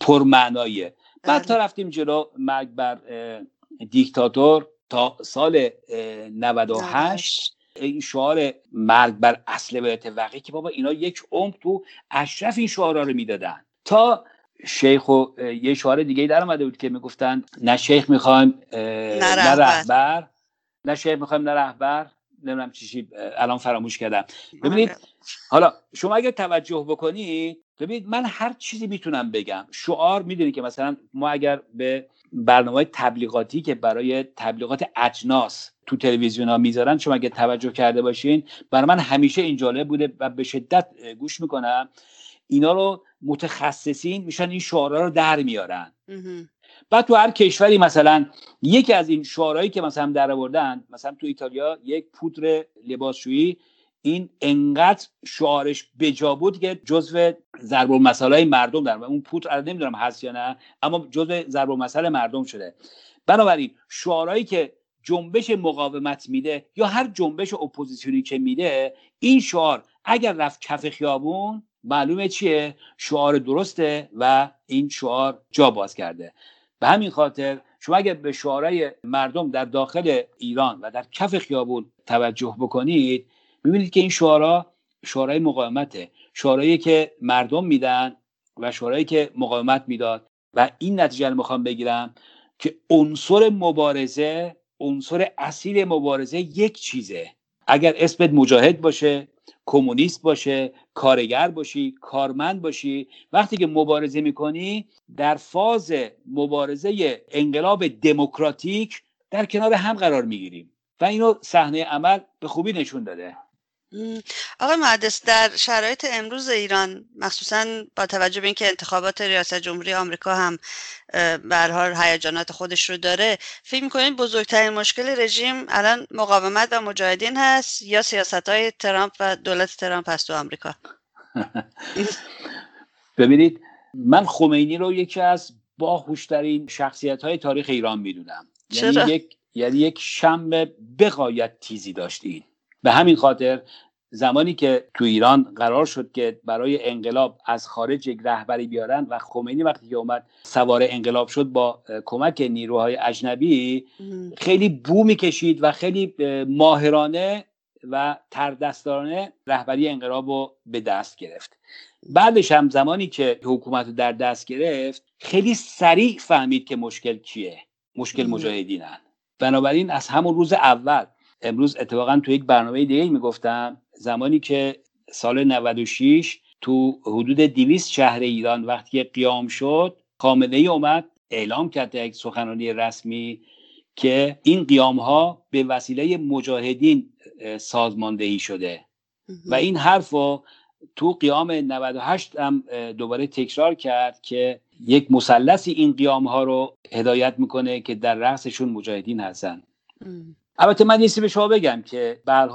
پرمعناییه. بعد تا بله. رفتیم جلو مرگ بر دیکتاتور تا سال 98 این شعار مرگ بر اصل ولایت وقی که بابا اینا یک عمر تو اشرف این شعارا رو می‌دادن. تا شیخ و یه شعار دیگه در اومده بود که می‌گفتن نه شیخ می‌خوایم نه رهبر. نه شیخ می‌خوایم نه رهبر. نمی‌دونم چی الان فراموش کردم. ببینید حالا شما اگر توجه بکنید ببینید من هر چیزی می‌تونم بگم. شعار می‌دونید که مثلا ما اگر به برنامه تبلیغاتی که برای تبلیغات اجناس تو تلویزیون ها می‌ذارن شما اگه توجه کرده باشین برای من همیشه این جالب بوده و به شدت گوش می‌کنم. اینا رو متخصصین میشن این شعارها رو در میارن. بعد تو هر کشوری مثلا یکی از این شعارهایی که مثلا در آوردن مثلا تو ایتالیا یک پودر لباسشویی این انقدر شعارش بجا بود که جزو ضرب المثل مردم در اون پودر نمی‌دونم هست یا نه اما جزو ضرب المثل مردم شده. بنابراین شعارهایی که جنبش مقاومت میده یا هر جنبش اپوزیسیونی که میده این شعار اگر رفت کف خیابون معلومه چیه؟ شعار درسته و این شعار جا باز کرده. به همین خاطر شما اگر به شعارهای مردم در داخل ایران و در کف خیابون توجه بکنید می‌بینید که این شعارها شعارهای مقاومته. شعارهایی که مردم میدن و شورایی که مقاومت می‌داد. و این نتیجه رو می‌خوام بگیرم که عنصر مبارزه عنصر اصیل مبارزه یک چیزه. اگر اسمت مجاهد باشه کمونیست باشه کارگر باشی کارمند باشی وقتی که مبارزه می‌کنی در فاز مبارزه انقلاب دموکراتیک در کنار هم قرار می‌گیریم و اینو صحنه عمل به خوبی نشون داده. آقای مهندس در شرایط امروز ایران مخصوصا با توجه به اینکه انتخابات ریاست جمهوری آمریکا هم به هیجانات خودش رو داره فکر می‌کنید بزرگترین مشکل رژیم الان مقاومت و مجاهدین هست یا سیاست های ترامپ و دولت ترامپ هست تو آمریکا؟ ببینید من خمینی رو یکی از باهوشترین شخصیت های تاریخ ایران می‌دونم. یعنی یک یعنی یک شم بقایت تیزی داشتین. به همین خاطر زمانی که تو ایران قرار شد که برای انقلاب از خارج یک رهبری بیارن و خمینی وقتی که اومد سوار انقلاب شد با کمک نیروهای اجنبی خیلی بو می‌کشید و خیلی ماهرانه و تردستانه رهبری انقلاب رو به دست گرفت. بعدش هم زمانی که حکومت رو در دست گرفت خیلی سریع فهمید که مشکل چیه مشکل مجاهدینن. بنابراین از همون روز اول امروز اتفاقا تو یک برنامه دیگه می‌گفتم زمانی که سال 96 تو حدود 200 شهر ایران وقتی قیام شد خامنه ای اومد اعلام کرد یک سخنرانی رسمی که این قیام ها به وسیله مجاهدین سازماندهی شده. و این حرف رو تو قیام 98 هم دوباره تکرار کرد که یک مثلثی این قیام ها رو هدایت می‌کنه که در رأسشون مجاهدین هستن. البته من یه به شما بگم که به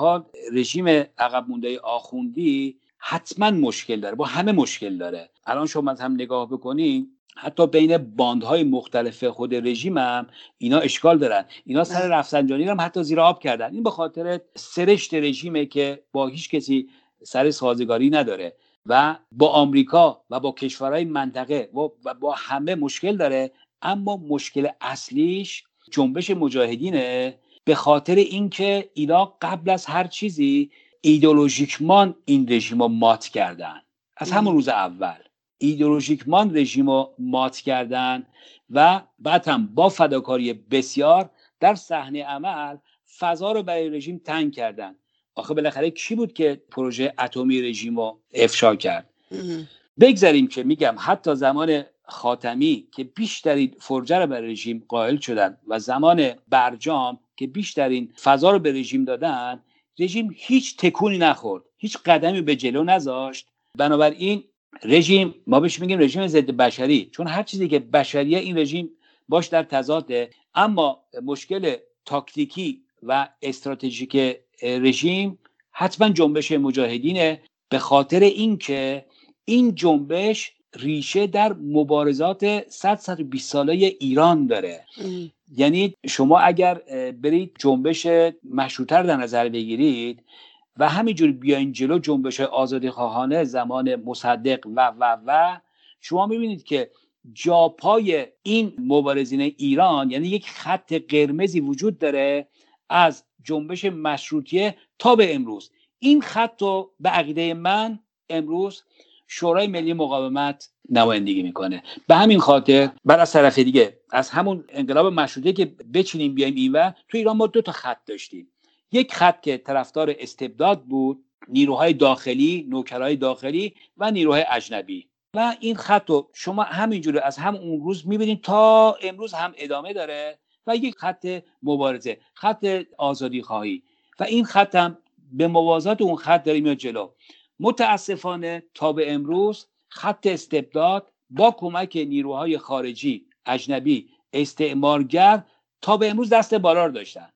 رژیم عقب مونده آخوندی حتما مشکل داره با همه مشکل داره. الان شما هم نگاه بکنید حتی بین باندهای مختلف خود رژیم هم اینا اشکال دارن. اینا سر بله. رفسنجانی هم حتی زیر آب کردن. این به خاطر سرشت رژیمه که با هیچ کسی سر سازگاری نداره. و با آمریکا و با کشورهای منطقه و با همه مشکل داره اما مشکل اصلیش جنبش مجاهدینه. به خاطر اینکه اینا قبل از هر چیزی ایدولوژیکمان این رژیم رو مات کردن. از همون روز اول. ایدولوژیکمان رژیم رو مات کردن و بعد هم با فداکاری بسیار در صحنه عمل فضا رو برای رژیم تنگ کردن. آخه بالاخره کی بود که پروژه اتمی رژیم رو افشا کرد؟ بگذاریم که میگم حتی زمان خاتمی که بیشترین فرجه رو به رژیم قائل شدن و زمان برجام که بیشترین فضا رو به رژیم دادن رژیم هیچ تکونی نخورد هیچ قدمی به جلو نذاشت. بنابراین رژیم ما بهش میگیم رژیم ضد بشری چون هر چیزی که بشریه این رژیم باش در تضاده. اما مشکل تاکتیکی و استراتژیک رژیم حتما جنبش مجاهدینه. به خاطر اینکه این جنبش ریشه در مبارزات 100 120 ساله ایران داره. یعنی شما اگر برید جنبش مشروطتر در نظر بگیرید و همینجور بیاین جلو جنبش آزادی خواهانه زمان مصدق و و و شما می‌بینید که جاپای این مبارزین ایران یعنی یک خط قرمزی وجود داره از جنبش مشروطیه تا به امروز. این خط رو به عقیده من امروز شورای ملی مقاومت نمایندگی می‌کنه. به همین خاطر بعد از طرف دیگه از همون انقلاب مشروطه که بچینیم بیایم این و تو ایران ما دو تا خط داشتیم. یک خط که طرفدار استبداد بود نیروهای داخلی نوکرهای داخلی و نیروهای اجنبی. و این خط رو شما همینجوری از هم اون روز می‌بینید تا امروز هم ادامه داره و یک خط مبارزه خط آزادی خواهی. و این خط هم به موازات اون خط داره میاد جلو. متاسفانه تا به امروز خط استبداد با کمک نیروهای خارجی اجنبی استعمارگر تا به امروز دست بالا رو داشتن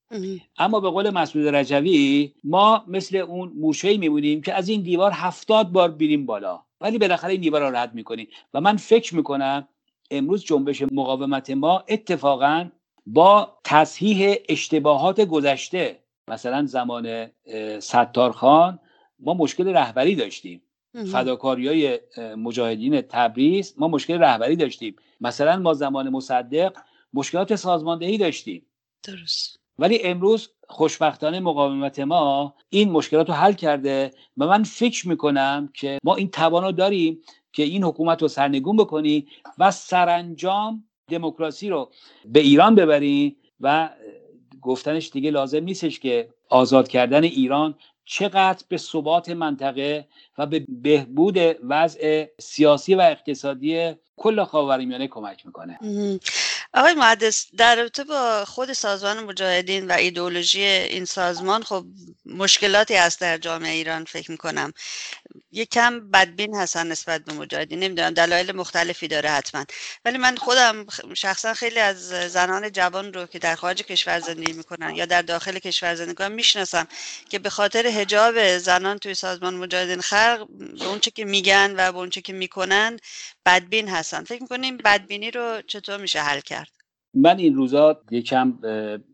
اما به قول مسعود رجوی ما مثل اون موشه میمونیم که از این دیوار هفتاد بار بیریم بالا. ولی بالاخره این دیوار رو رد می‌کنیم. و من فکر می‌کنم امروز جنبش مقاومت ما اتفاقا با تصحیح اشتباهات گذشته مثلا زمان ستارخان ما مشکل رهبری داشتیم. فداکاری های مجاهدین تبریز ما مشکل رهبری داشتیم. مثلا ما زمان مصدق مشکلات سازماندهی داشتیم. درست. ولی امروز خوشبختانه مقاومت ما این مشکلات رو حل کرده و من فکر می‌کنم که ما این توانو داریم که این حکومت رو سرنگون بکنی و سرانجام دموکراسی رو به ایران ببری و گفتنش دیگه لازم نیستش که آزاد کردن ایران چقدر به ثبات منطقه و به بهبود وضع سیاسی و اقتصادی کل خاورمیانه کمک می‌کنه. آقای محدث در رابطه با خود سازمان مجاهدین و ایدولوژی این سازمان خب مشکلاتی هست در جامعه ایران فکر می‌کنم. یک کم بدبین هستن نسبت به مجاهدین. نمی‌دونم دلایل مختلفی داره حتما. ولی من خودم شخصا خیلی از زنان جوان رو که در خارج کشور زندگی می‌کنن یا در داخل کشور زندگی می‌کنن می‌شناسم که به خاطر هجاب زنان توی سازمان مجاهدین خلق به اونچه که میگن و به اونچه که می‌کنن بدبین هستن. فکر می‌کنیم بدبینی رو چطور میشه حل کرد؟ من این روزا یکم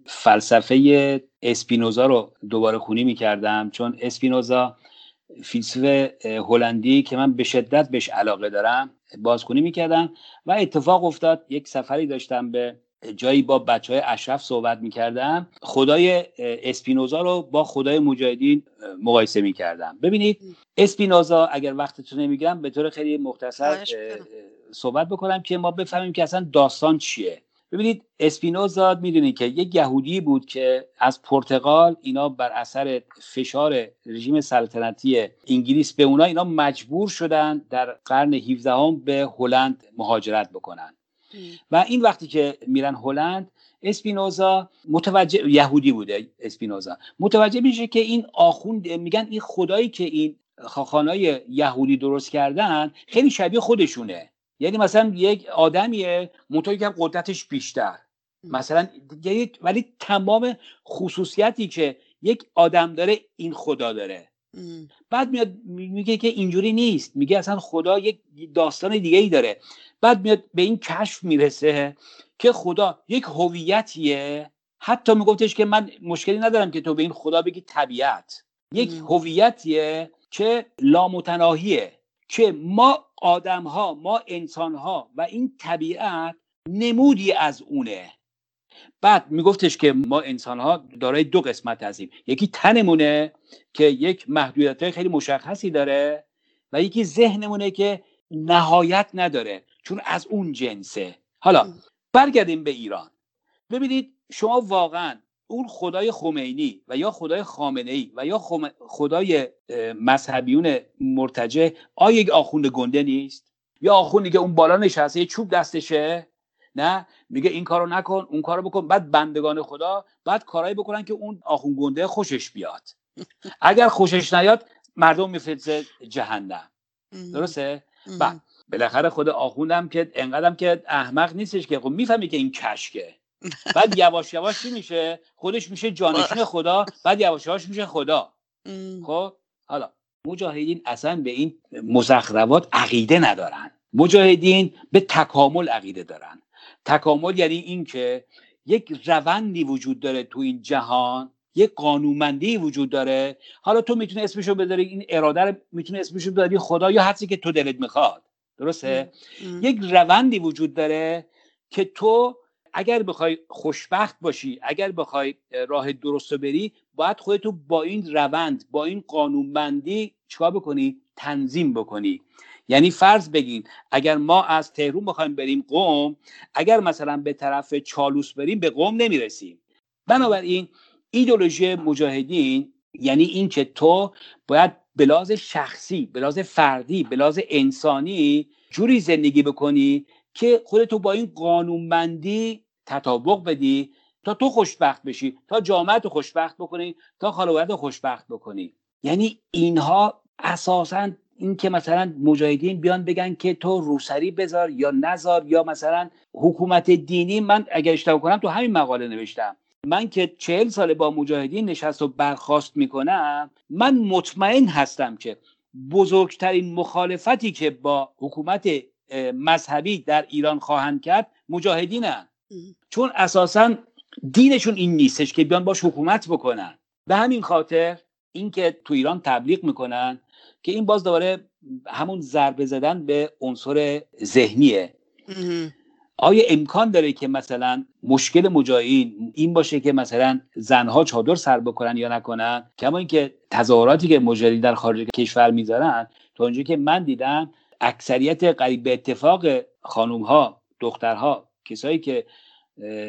فلسفه اسپینوزا رو دوباره خونی می‌کردم چون اسپینوزا فیلسوف هلندی که من به شدت بهش علاقه دارم بازخونی می‌کردم و اتفاق افتاد یک سفری داشتم به جایی با بچه های اشرف صحبت می‌کردم. خدای اسپینوزا رو با خدای مجاهدین مقایسه می‌کردم. ببینید اسپینوزا اگر وقتتون نمی‌گیرم به طور خیلی مختصر صحبت بکنم که ما بفهمیم که اصلا داستان چیه. ببینید اسپینوزا می‌دونید که یک یهودی بود که از پرتغال اینا بر اثر فشار رژیم سلطنتی انگلیس به اونا اینا مجبور شدن در قرن 17 هم به هلند مهاجرت بکنن. و این وقتی که میرن هلند اسپینوزا متوجه یهودی بوده اسپینوزا متوجه میشه که این آخوند میگن این خدایی که این خاخانای یهودی درست کردن خیلی شبیه خودشونه. یعنی مثلا یک آدمیه منتها که قدرتش بیشتر. مثلا ولی تمام خصوصیتی که یک آدم داره این خدا داره. بعد میاد میگه که اینجوری نیست. میگه اصلا خدا یک داستان دیگه ای داره. بعد میاد به این کشف می‌رسه که خدا یک هویتیه. حتی میگفتش که من مشکلی ندارم که تو به این خدا بگی طبیعت. یک هویتیه که لامتناهیه. که ما آدم ها ما انسان ها و این طبیعت نمودی از اونه. بعد میگفتش که ما انسان ها دارای دو قسمت هستیم. یکی تنمونه که یک محدودیت خیلی مشخصی داره و یکی ذهنمونه که نهایت نداره چون از اون جنسه. حالا برگردیم به ایران. ببینید شما واقعا اون خدای خمینی و یا خدای خامنه ای و یا خدای مذهبیون مرتجه آیا یک آخوند گنده نیست؟ یا آخوندی که اون بالا نشسته چوب دستشه؟ نه؟ میگه این کارو نکن اون کارو بکن. بعد بندگان خدا بعد کارایی بکنن که اون آخوند گنده خوشش بیاد. اگر خوشش نیاد مردم میفرسته جهنم. درسته؟ بعد بالاخره خود آخوندم که انقدرم که احمق نیستش که خب می‌فهمی که این کشکه. بعد یواش یواش چی میشه؟ خودش میشه جانشین خدا بعد یواش یواش میشه خدا. خب حالا مجاهدین اصلا به این مزخرفات عقیده ندارن. مجاهدین به تکامل عقیده دارن. تکامل یعنی اینکه یک روندی وجود داره تو این جهان یک قانونمندی وجود داره. حالا تو می‌تونی اسمشو بذاری این اراده رو می‌تونی اسمشو بذاری خدا یا حدسی که تو دلت می‌خواد. درسته؟ یک روندی وجود داره که تو اگر بخوای خوشبخت باشی اگر بخوای راه درست بری باید خودتو با این روند با این قانونمندی چیکار بکنی؟ تنظیم بکنی. یعنی فرض بگین اگر ما از تهرون بخوایم بریم قوم اگر مثلا به طرف چالوس بریم به قوم نمی‌رسیم. بنابراین ایدولوژی مجاهدین یعنی این که تو باید بلاز شخصی بلاز فردی بلاز انسانی جوری زندگی بکنی که خودتو با این قانونمندی تطابق بدی تا تو خوشبخت بشی تا جامعه تو خوشبخت بکنی تا خانواده خوشبخت بکنی. یعنی اینها اساسا این که مثلا مجاهدین بیان بگن که تو روسری بذار یا نذار یا مثلا حکومت دینی من اگر اشتباه کنم تو همین مقاله نوشتم. من که چهل ساله با مجاهدین نشست و برخواست می‌کنم من مطمئن هستم که بزرگترین مخالفتی که با حکومت مذهبی در ایران خواهند کرد مجاهدینن. چون اساسا دینشون این نیستش که بیان باش حکومت بکنن. به همین خاطر اینکه تو ایران تبلیغ می‌کنن که این باز دوباره همون ضربه زدن به عنصر ذهنیه. آیا امکان داره که مثلا مشکل مجاهدین این باشه که مثلا زنها چادر سر بکنن یا نکنن؟ کما اینکه تظاهراتی که مجاهدین در خارج کشور می‌ذارن تا اونجایی که من دیدم اکثریت قریب به اتفاق خانوم ها دخترها کسایی که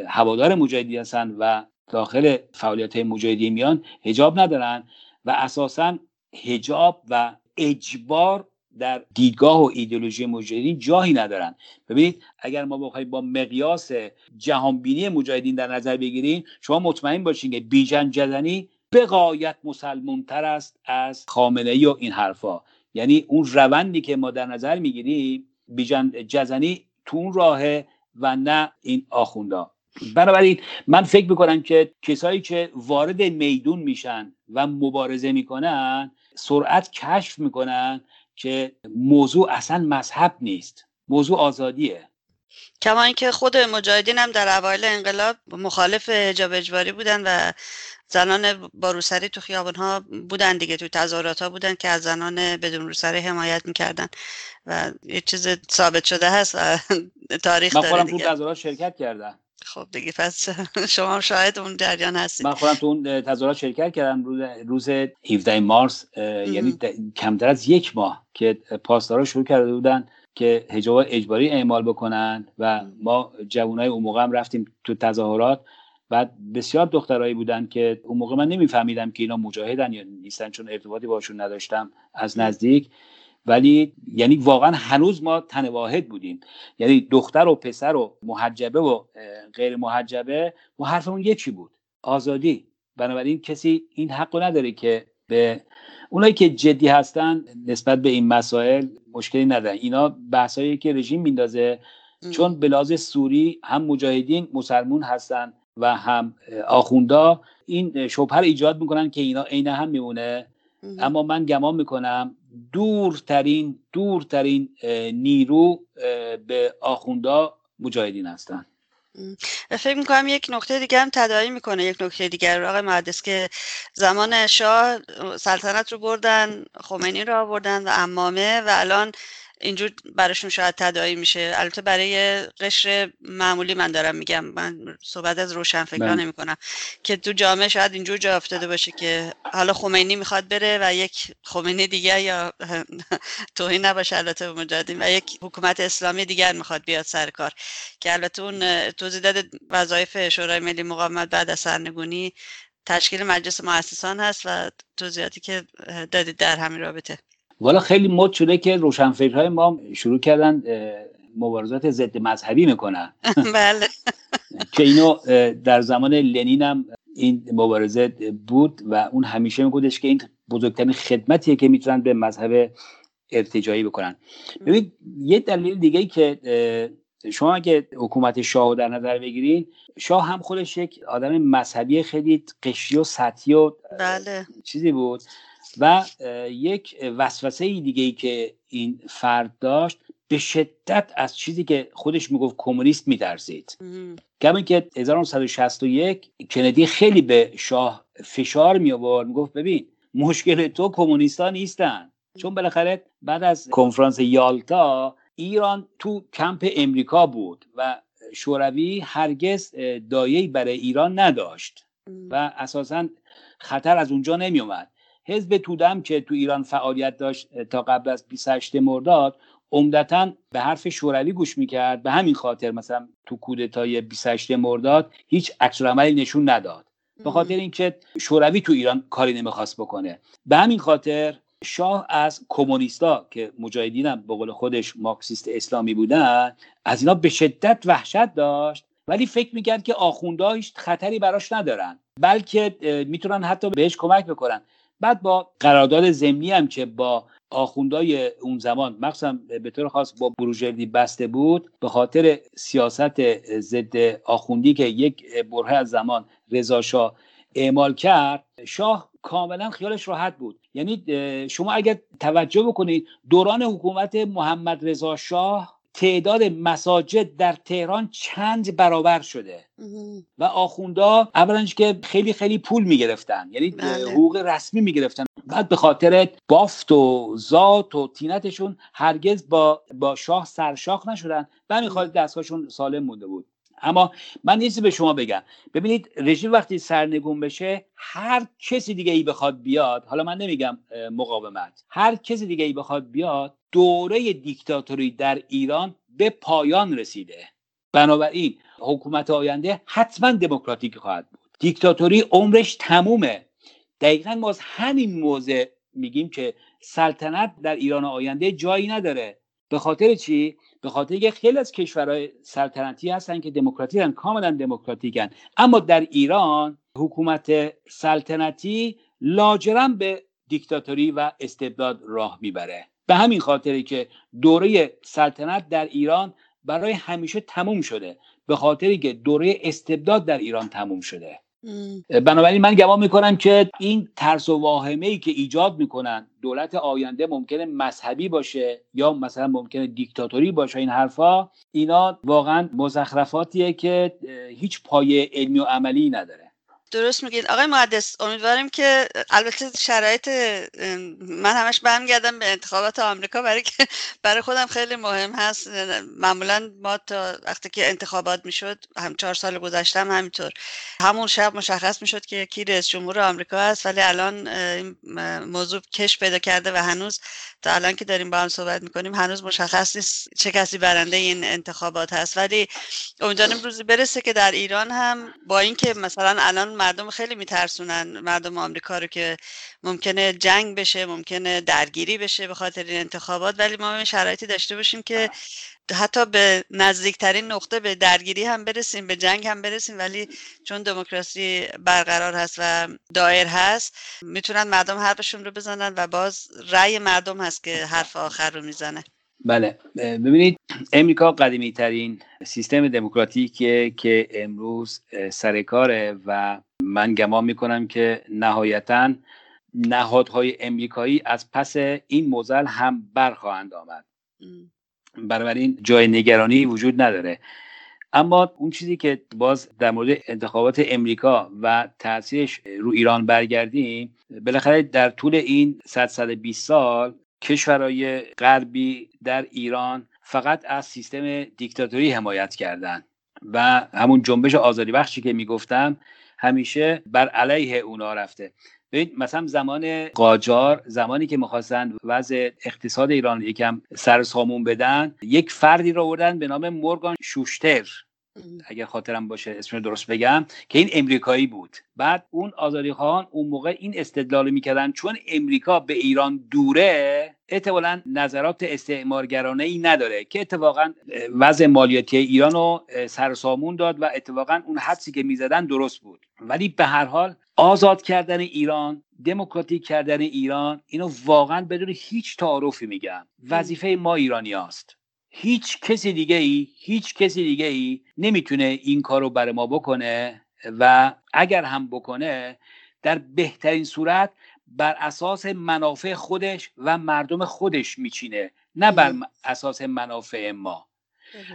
هوادار مجاهدی هستن و داخل فعالیت های مجاهدی میان هجاب ندارن و اساسا هجاب و اجبار در دیدگاه و ایدولوژی مجاهدین جایی ندارن. ببینید اگر ما بخوایم با مقیاس جهانبینی مجاهدین در نظر بگیریم شما مطمئن باشین که بیژن جزنی به مسلمون تر است از خامنه ای و این حرفا یعنی اون روندی که ما در نظر می‌گیریم بیژن جزنی تو اون راهه و نه این آخوندا. بنابراین من فکر می‌کنم که کسایی که وارد میدون میشن و مبارزه می‌کنن سرعت کشف می‌کنن که موضوع اصلا مذهب نیست. موضوع آزادیه. کما اینکه خود مجاهدین هم در اوایل انقلاب مخالف حجاب اجباری بودن و زنان با روسری تو خیابان ها بودن دیگه تو تظاهرات ها بودن که از زنان بدون روسری حمایت می‌کردن و یه چیز ثابت شده هست و تاریخ من داره تو تظاهرات شرکت کردم. خب دیگه پس شما شاید اون جریان هستید. من خودم تو اون تظاهرات شرکت کردم روز روز 17 مارس یعنی کمتر از یک ماه که پاسدارا شروع کرده بودن که حجاب اجباری اعمال بکنن و ما جوانای اون موقع هم رفتیم تو تظاهرات. و بسیار دخترایی بودن که اون موقع من نمیفهمیدم که اینا مجاهدن یا نیستن چون ارتباطی باشون نداشتم از نزدیک. ولی یعنی واقعا هنوز ما تن واحد بودیم. یعنی دختر و پسر و محجبه و غیر محجبه ما حرفمون یکی بود. آزادی. بنابراین کسی این حق نداره که به اونایی که جدی هستن نسبت به این مسائل مشکلی ندارن. اینا بحثایی که رژیم میندازه. چون بلاز سوری هم مجاهدین مسلمون هستن. و هم آخوندا این شبهه ایجاد می‌کنن که اینا عین هم میمونه. اما من گمان می‌کنم دورترین دورترین نیرو به آخوندا مجاهدین هستن. فکر می‌کنم یک نکته دیگر هم تداعی می‌کنه یک نکته دیگر آقای مهدس که زمان شاه سلطنت رو بردن خمینی رو آوردن و امامه و الان اینجور براشون شاید تداعی میشه. البته برای قشر معمولی من دارم میگم. من صحبت از روشن فکر بله. نمی کنم که تو جامعه شاید اینجور جا افتاده باشه که حالا خمینی می‌خواد بره و یک خمینی دیگر یا توهین نباشه البته مجاهدین و یک حکومت اسلامی دیگر می‌خواد بیاد سر کار. که البته اون توضیح داده وظایف شورای ملی مقاومت بعد از سرنگونی تشکیل مجلس مؤسسان هست و توضیحاتی که دادید در همین رابطه. والا خیلی مد شده که روشنفکرهای ما شروع کردن مبارزات ضد مذهبی می‌کنن. بله. که اینو در زمان لنین هم این مبارزه بود و اون همیشه میگودش که این بزرگترین خدمتیه که می‌تونن به مذهب ارتجایی بکنن. ببین یه دلیل دیگه که شما اگه حکومت شاه در نظر بگیرید شاه هم خودش یک آدم مذهبی خیلی قشی و سطحی و بله. چیزی بود. و یک وسوسه دیگه ای که این فرد داشت به شدت از چیزی که خودش می‌گفت کمونیست میترسید کما که 1961 کندی خیلی به شاه فشار می آورد می‌گفت ببین مشکل تو کمونیستا نیستن. چون بالاخره بعد از کنفرانس یالتا ایران تو کمپ امریکا بود و شوروی هرگز دایه‌ای برای ایران نداشت. و اساسا خطر از اونجا نمی اومد حزب تودم که تو ایران فعالیت داشت تا قبل از 28 مرداد عمدتا به حرف شوروی گوش می‌کرد. به همین خاطر مثلا تو کودتای 28 مرداد هیچ عکس عملی نشون نداد. به خاطر اینکه شوروی تو ایران کاری نمی‌خواست بکنه. به همین خاطر شاه از کمونیستا که مجاهدین به قول خودش مارکسیست اسلامی بودن از اینا به شدت وحشت داشت. ولی فکر می‌کرد که آخونده هیچ خطری براش ندارن. بلکه می‌تونن حتی بهش کمک بکنن. بعد با قرارداد ضمنی هم که با آخوندای اون زمان مخصوصا به طور خاص با بروجردی بسته بود به خاطر سیاست ضد آخوندی که یک بره از زمان رضا شاه اعمال کرد شاه کاملا خیالش راحت بود. یعنی شما اگر توجه بکنید دوران حکومت محمد رضا شاه تعداد مساجد در تهران چند برابر شده. و آخوندا اولا که خیلی خیلی پول می‌گرفتن. یعنی بله. حقوق رسمی می‌گرفتن. بعد به خاطر بافت و ذات و تینتشون هرگز با با شاه سرشاخ نشدن. و خاطر دستگاهشون سالم مونده بود. اما من یه به شما بگم ببینید رژیم وقتی سرنگون بشه هر کسی دیگه ای بخواد بیاد حالا من نمیگم مقاومت هر کسی دیگه ای بخواد بیاد دوره دیکتاتوری در ایران به پایان رسیده. بنابراین حکومت آینده حتما دموکراتیک خواهد بود. دیکتاتوری عمرش تمومه. دقیقا ما از همین موضع میگیم که سلطنت در ایران آینده جایی نداره. به خاطر چی؟ به خاطر که خیلی از کشورهای سلطنتی هستن که دموکراتیکن کاملا دموکراتیکن. اما در ایران حکومت سلطنتی لاجرم به دیکتاتوری و استبداد راه می‌بره. به همین خاطری که دوره سلطنت در ایران برای همیشه تموم شده. به خاطری که دوره استبداد در ایران تموم شده. بنابراین من گمان می‌کنم که این ترس و واهمه ای که ایجاد می‌کنن دولت آینده ممکنه مذهبی باشه یا مثلا ممکنه دیکتاتوری باشه این حرفا اینا واقعا مزخرفاتیه که هیچ پایه علمی و عملی نداره. درست میگید آقای مهندس امیدواریم که البته شرایط من همش برمیگردم به انتخابات آمریکا برای که برای خودم خیلی مهم هست. معمولا ما تا وقتی که انتخابات می‌شد هم چهار سال گذشتم همینطور. همون شب مشخص می‌شد که کی رئیس جمهور آمریکا هست ولی الان این موضوع کش پیدا کرده و هنوز تا الان که داریم با هم صحبت می‌کنیم هنوز مشخص نیست چه کسی برنده این انتخابات هست. ولی امیدواریم روزی برسه که در ایران هم با اینکه مثلا الان مردم خیلی میترسونن مردم آمریکا رو که ممکنه جنگ بشه ممکنه درگیری بشه به خاطر این انتخابات ولی ما شرایطی داشته باشیم که حتی به نزدیکترین نقطه به درگیری هم برسیم به جنگ هم برسیم ولی چون دموکراسی برقرار هست و دایر هست می‌تونن مردم حرفشون رو بزنن و باز رأی مردم هست که حرف آخر رو می‌زنه. بله. ببینید امریکا قدیمی ترین سیستم دموکراتیکیه که امروز سرکاره و من گمان می‌کنم که نهایتا نهادهای امریکایی از پس این موزل هم برخواهند آمد. بنابراین جای نگرانی وجود نداره. اما اون چیزی که باز در مورد انتخابات امریکا و تاثیرش رو ایران برگردیم بالاخره در طول این 100 سال کشورهای غربی در ایران فقط از سیستم دیکتاتوری حمایت کردند و همون جنبش آزادی بخشی که می‌گفتم همیشه بر علیه اونا رفته. ببین مثلا زمان قاجار زمانی که می‌خواستن وضع اقتصاد ایران یکم سر سامون بدن یک فردی رو بردن به نام مورگان شوشتر. اگر خاطرم باشه اسم درست بگم که این امریکایی بود. بعد اون آزادی خواهان اون موقع این استدلال می‌کردن چون امریکا به ایران دوره احتمالا نظرات استعمارگرانه ای نداره که اتفاقا وضع مالیاتی ایران رو سرسامون داد و اتفاقا اون حدسی که می‌زدن درست بود. ولی به هر حال آزاد کردن ایران دموکراتیک کردن ایران اینو واقعا بدون هیچ تعارفی میگم. وظیفه ما ایرانی هست. هیچ کسی دیگه ای هیچ کسی دیگه ای نمی‌تونه این کار رو برای ما بکنه و اگر هم بکنه در بهترین صورت بر اساس منافع خودش و مردم خودش میچینه نه بر اساس منافع ما.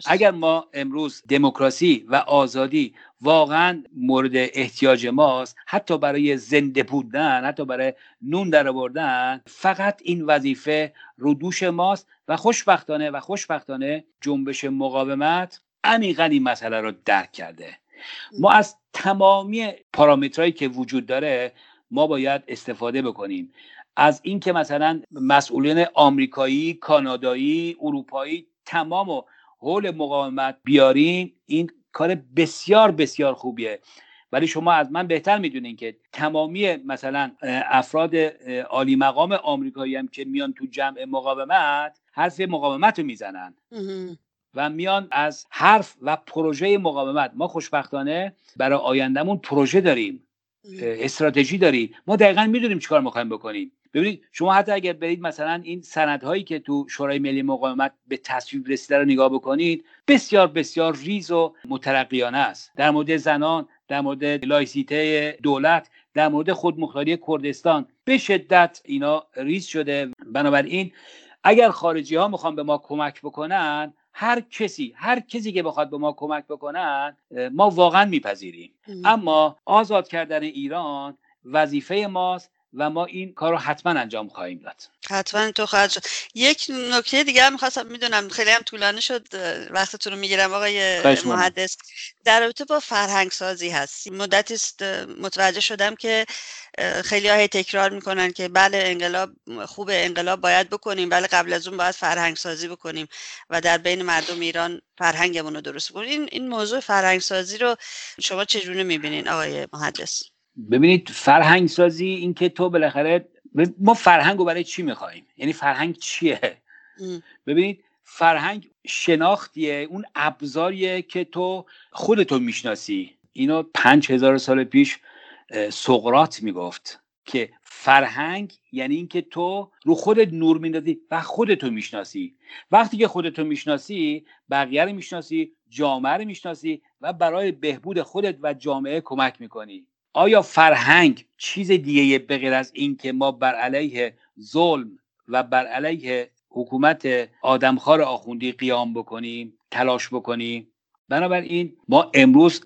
اگر ما امروز دموکراسی و آزادی واقعا مورد احتیاج ماست حتی برای زنده بودن حتی برای نون در آوردن فقط این وظیفه رو دوش ماست و خوشبختانه و خوشبختانه جنبش مقاومت عمیقا این مسئله رو درک کرده. ما از تمامی پارامترهایی که وجود داره ما باید استفاده بکنیم. از اینکه مثلا مسئولین آمریکایی، کانادایی، اروپایی تمام و حول مقاومت بیاریم این کار بسیار بسیار خوبیه. ولی شما از من بهتر می‌دونین که تمامی مثلا افراد عالی مقام آمریکایی هم که میان تو جمع مقاومت حرف مقاومت رو می‌زنن. و میان از حرف و پروژه مقاومت. ما خوشبختانه برای آیندهمون پروژه داریم استراتژی داریم. ما دقیقا می‌دونیم چیکار می‌خوایم بکنیم. ببینید شما حتی اگر برید مثلا این سندهایی که تو شورای ملی مقاومت به تصویب رسیده رو نگاه بکنید بسیار بسیار ریز و مترقیانه است. در مورد زنان در مورد laïcité دولت در مورد خودمختاری کردستان به شدت اینا ریز شده. بنابراین اگر خارجی ها می‌خوان به ما کمک بکنن هر کسی هر کسی که بخواد به ما کمک بکنن ما واقعا میپذیریم. اما آزاد کردن ایران وظیفه ماست و ما این کار رو حتما انجام خواهیم داد. حتما تو خواهد شد. یک نکته دیگه هم می‌خواستم می‌دونم خیلی هم طولانی شد وقتتون رو می‌گیرم آقای محدث در رابطه با فرهنگ سازی هست مدتی است متوجه شدم که خیلی های تکرار می‌کنن که بله انقلاب خوب انقلاب باید بکنیم ولی قبل از اون باید فرهنگ سازی بکنیم و در بین مردم ایران فرهنگمون رو درست بکنیم. این, این موضوع فرهنگ سازی رو شما چجوری می‌بینین آقای محدث ببینید فرهنگ سازی این که تو بالاخره ما فرهنگ رو برای چی می‌خوایم یعنی فرهنگ چیه؟ ببینید فرهنگ شناختیه اون ابزاریه که تو خودتو می‌شناسی. اینو پنج هزار سال پیش سقرات می‌گفت که فرهنگ یعنی اینکه تو رو خودت نور میندازی و خودتو می‌شناسی. وقتی که خودتو می‌شناسی بقیه رو می‌شناسی جامعه رو می‌شناسی و برای بهبود خودت و جامعه کمک می‌کنی. آیا فرهنگ چیز دیگه بغیر از این که ما بر علیه ظلم و بر علیه حکومت آدمخوار آخوندی قیام بکنیم تلاش بکنیم؟ بنابراین ما امروز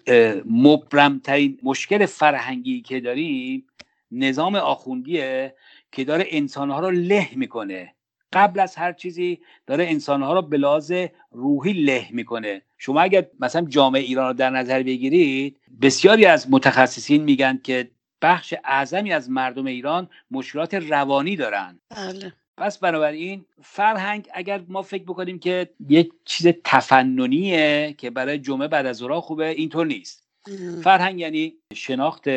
مبرمترین مشکل فرهنگی که داریم نظام آخوندیه که داره انسانها رو له می‌کنه. قبل از هر چیزی داره انسانها رو به لحاظ روحی له می‌کنه. شما اگر مثلا جامعه ایران رو در نظر بگیرید بسیاری از متخصصین میگن که بخش اعظمی از مردم ایران مشکلات روانی دارن. بله. پس بنابراین فرهنگ اگر ما فکر بکنیم که یک چیز تفننیه که برای جمعه بعد از ظهر خوبه اینطور نیست. فرهنگ یعنی شناخت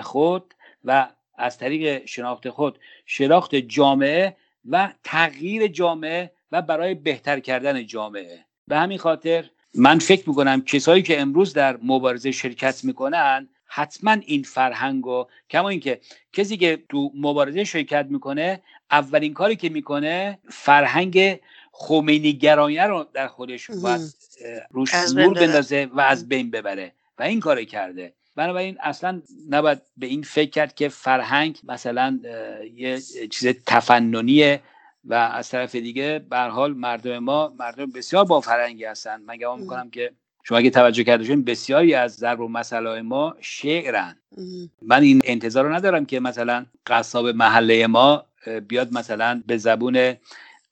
خود و از طریق شناخت خود شناخت جامعه و تغییر جامعه و برای بهتر کردن جامعه. به همین خاطر من فکر می‌کنم کسایی که امروز در مبارزه شرکت می‌کنن حتما این فرهنگ و کما اینکه کسی که تو مبارزه شرکت می‌کنه اولین کاری که می‌کنه فرهنگ خمینی گرایانه رو در خودش باید روش نور بندازه و از بین ببره. و این کار کرده. بنابراین اصلا نباید به این فکر کرد که فرهنگ مثلا یه چیز تفننیه و از طرف دیگه به حال مردم ما مردم بسیار با فرهنگی هستن. من گمان می‌کنم که شما اگه توجه کرده بسیاری از ضرب و مسئله ما شعرن. من این انتظار رو ندارم که مثلا قصاب محله ما بیاد مثلا به زبون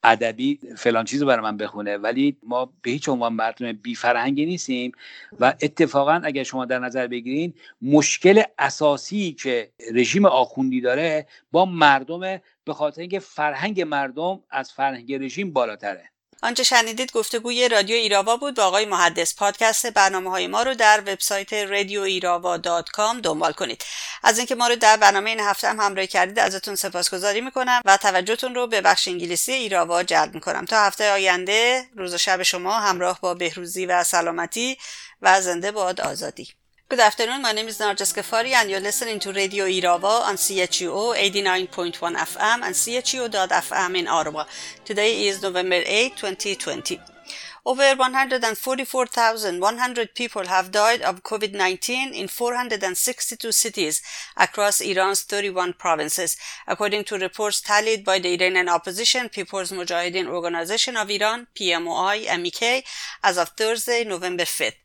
ادبی فلان چیز رو برای من بخونه ولی ما به هیچ عنوان مردم بی فرهنگی نیستیم و اتفاقا اگر شما در نظر بگیرین مشکل اساسی که رژیم آخوندی داره با مردم به خاطر اینکه فرهنگ مردم از فرهنگ رژیم بالاتره. آنچه شنیدید گفتگوی رادیو ایراوا بود با آقای محدث پادکست. برنامه های ما رو در وبسایت رادیو ایراوا دات کام دنبال کنید. از اینکه ما رو در برنامه این هفته هم همراهی کردید ازتون سپاسگزاری می‌کنم و توجهتون رو به بخش انگلیسی ایراوا جلب می‌کنم. تا هفته آینده روز و شب شما همراه با بهروزی و سلامتی و زنده باد آزادی. Good afternoon. My name is Narjas Kafari, and you're listening to Radio Irava on CHUO 89.1 FM and CHUO.FM in Ottawa. Today is November 8, 2020. Over 144,100 people have died of COVID 19 in 462 cities across Iran's 31 provinces, according to reports tallied by the Iranian opposition People's Mujahideen Organization of Iran, PMOI, MEK, as of Thursday, November 5th.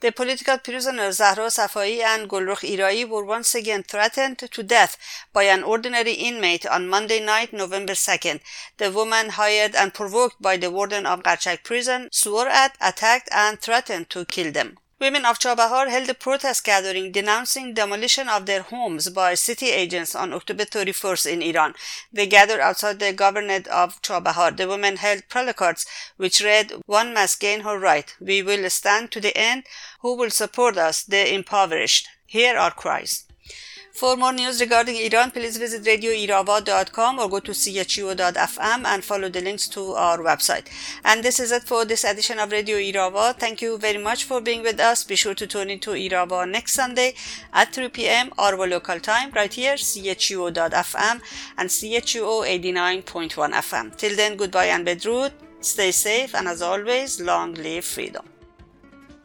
The political prisoner Zahra Safai and Gulrukh Irai were once again threatened to death by an ordinary inmate on Monday night, November 2nd. The woman hired and provoked by the warden of Garchak prison swore at, attacked, and threatened to kill them. Women of Chabahar held a protest gathering denouncing demolition of their homes by city agents on October 31st in Iran. They gathered outside the governorate of Chabahar. The women held placards which read, One must gain her right. We will stand to the end. Who will support us, the impoverished? Here are cries. For more news regarding Iran, please visit radioirava.com or go to chuo.fm and follow the links to our website. And this is it for this edition of Radio Irava. Thank you very much for being with us. Be sure to tune in to Irava next Sunday at 3 p.m. our local time right here, chuo.fm and chuo 89.1 FM. Till then, goodbye and bedrood. Stay safe and as always, long live freedom.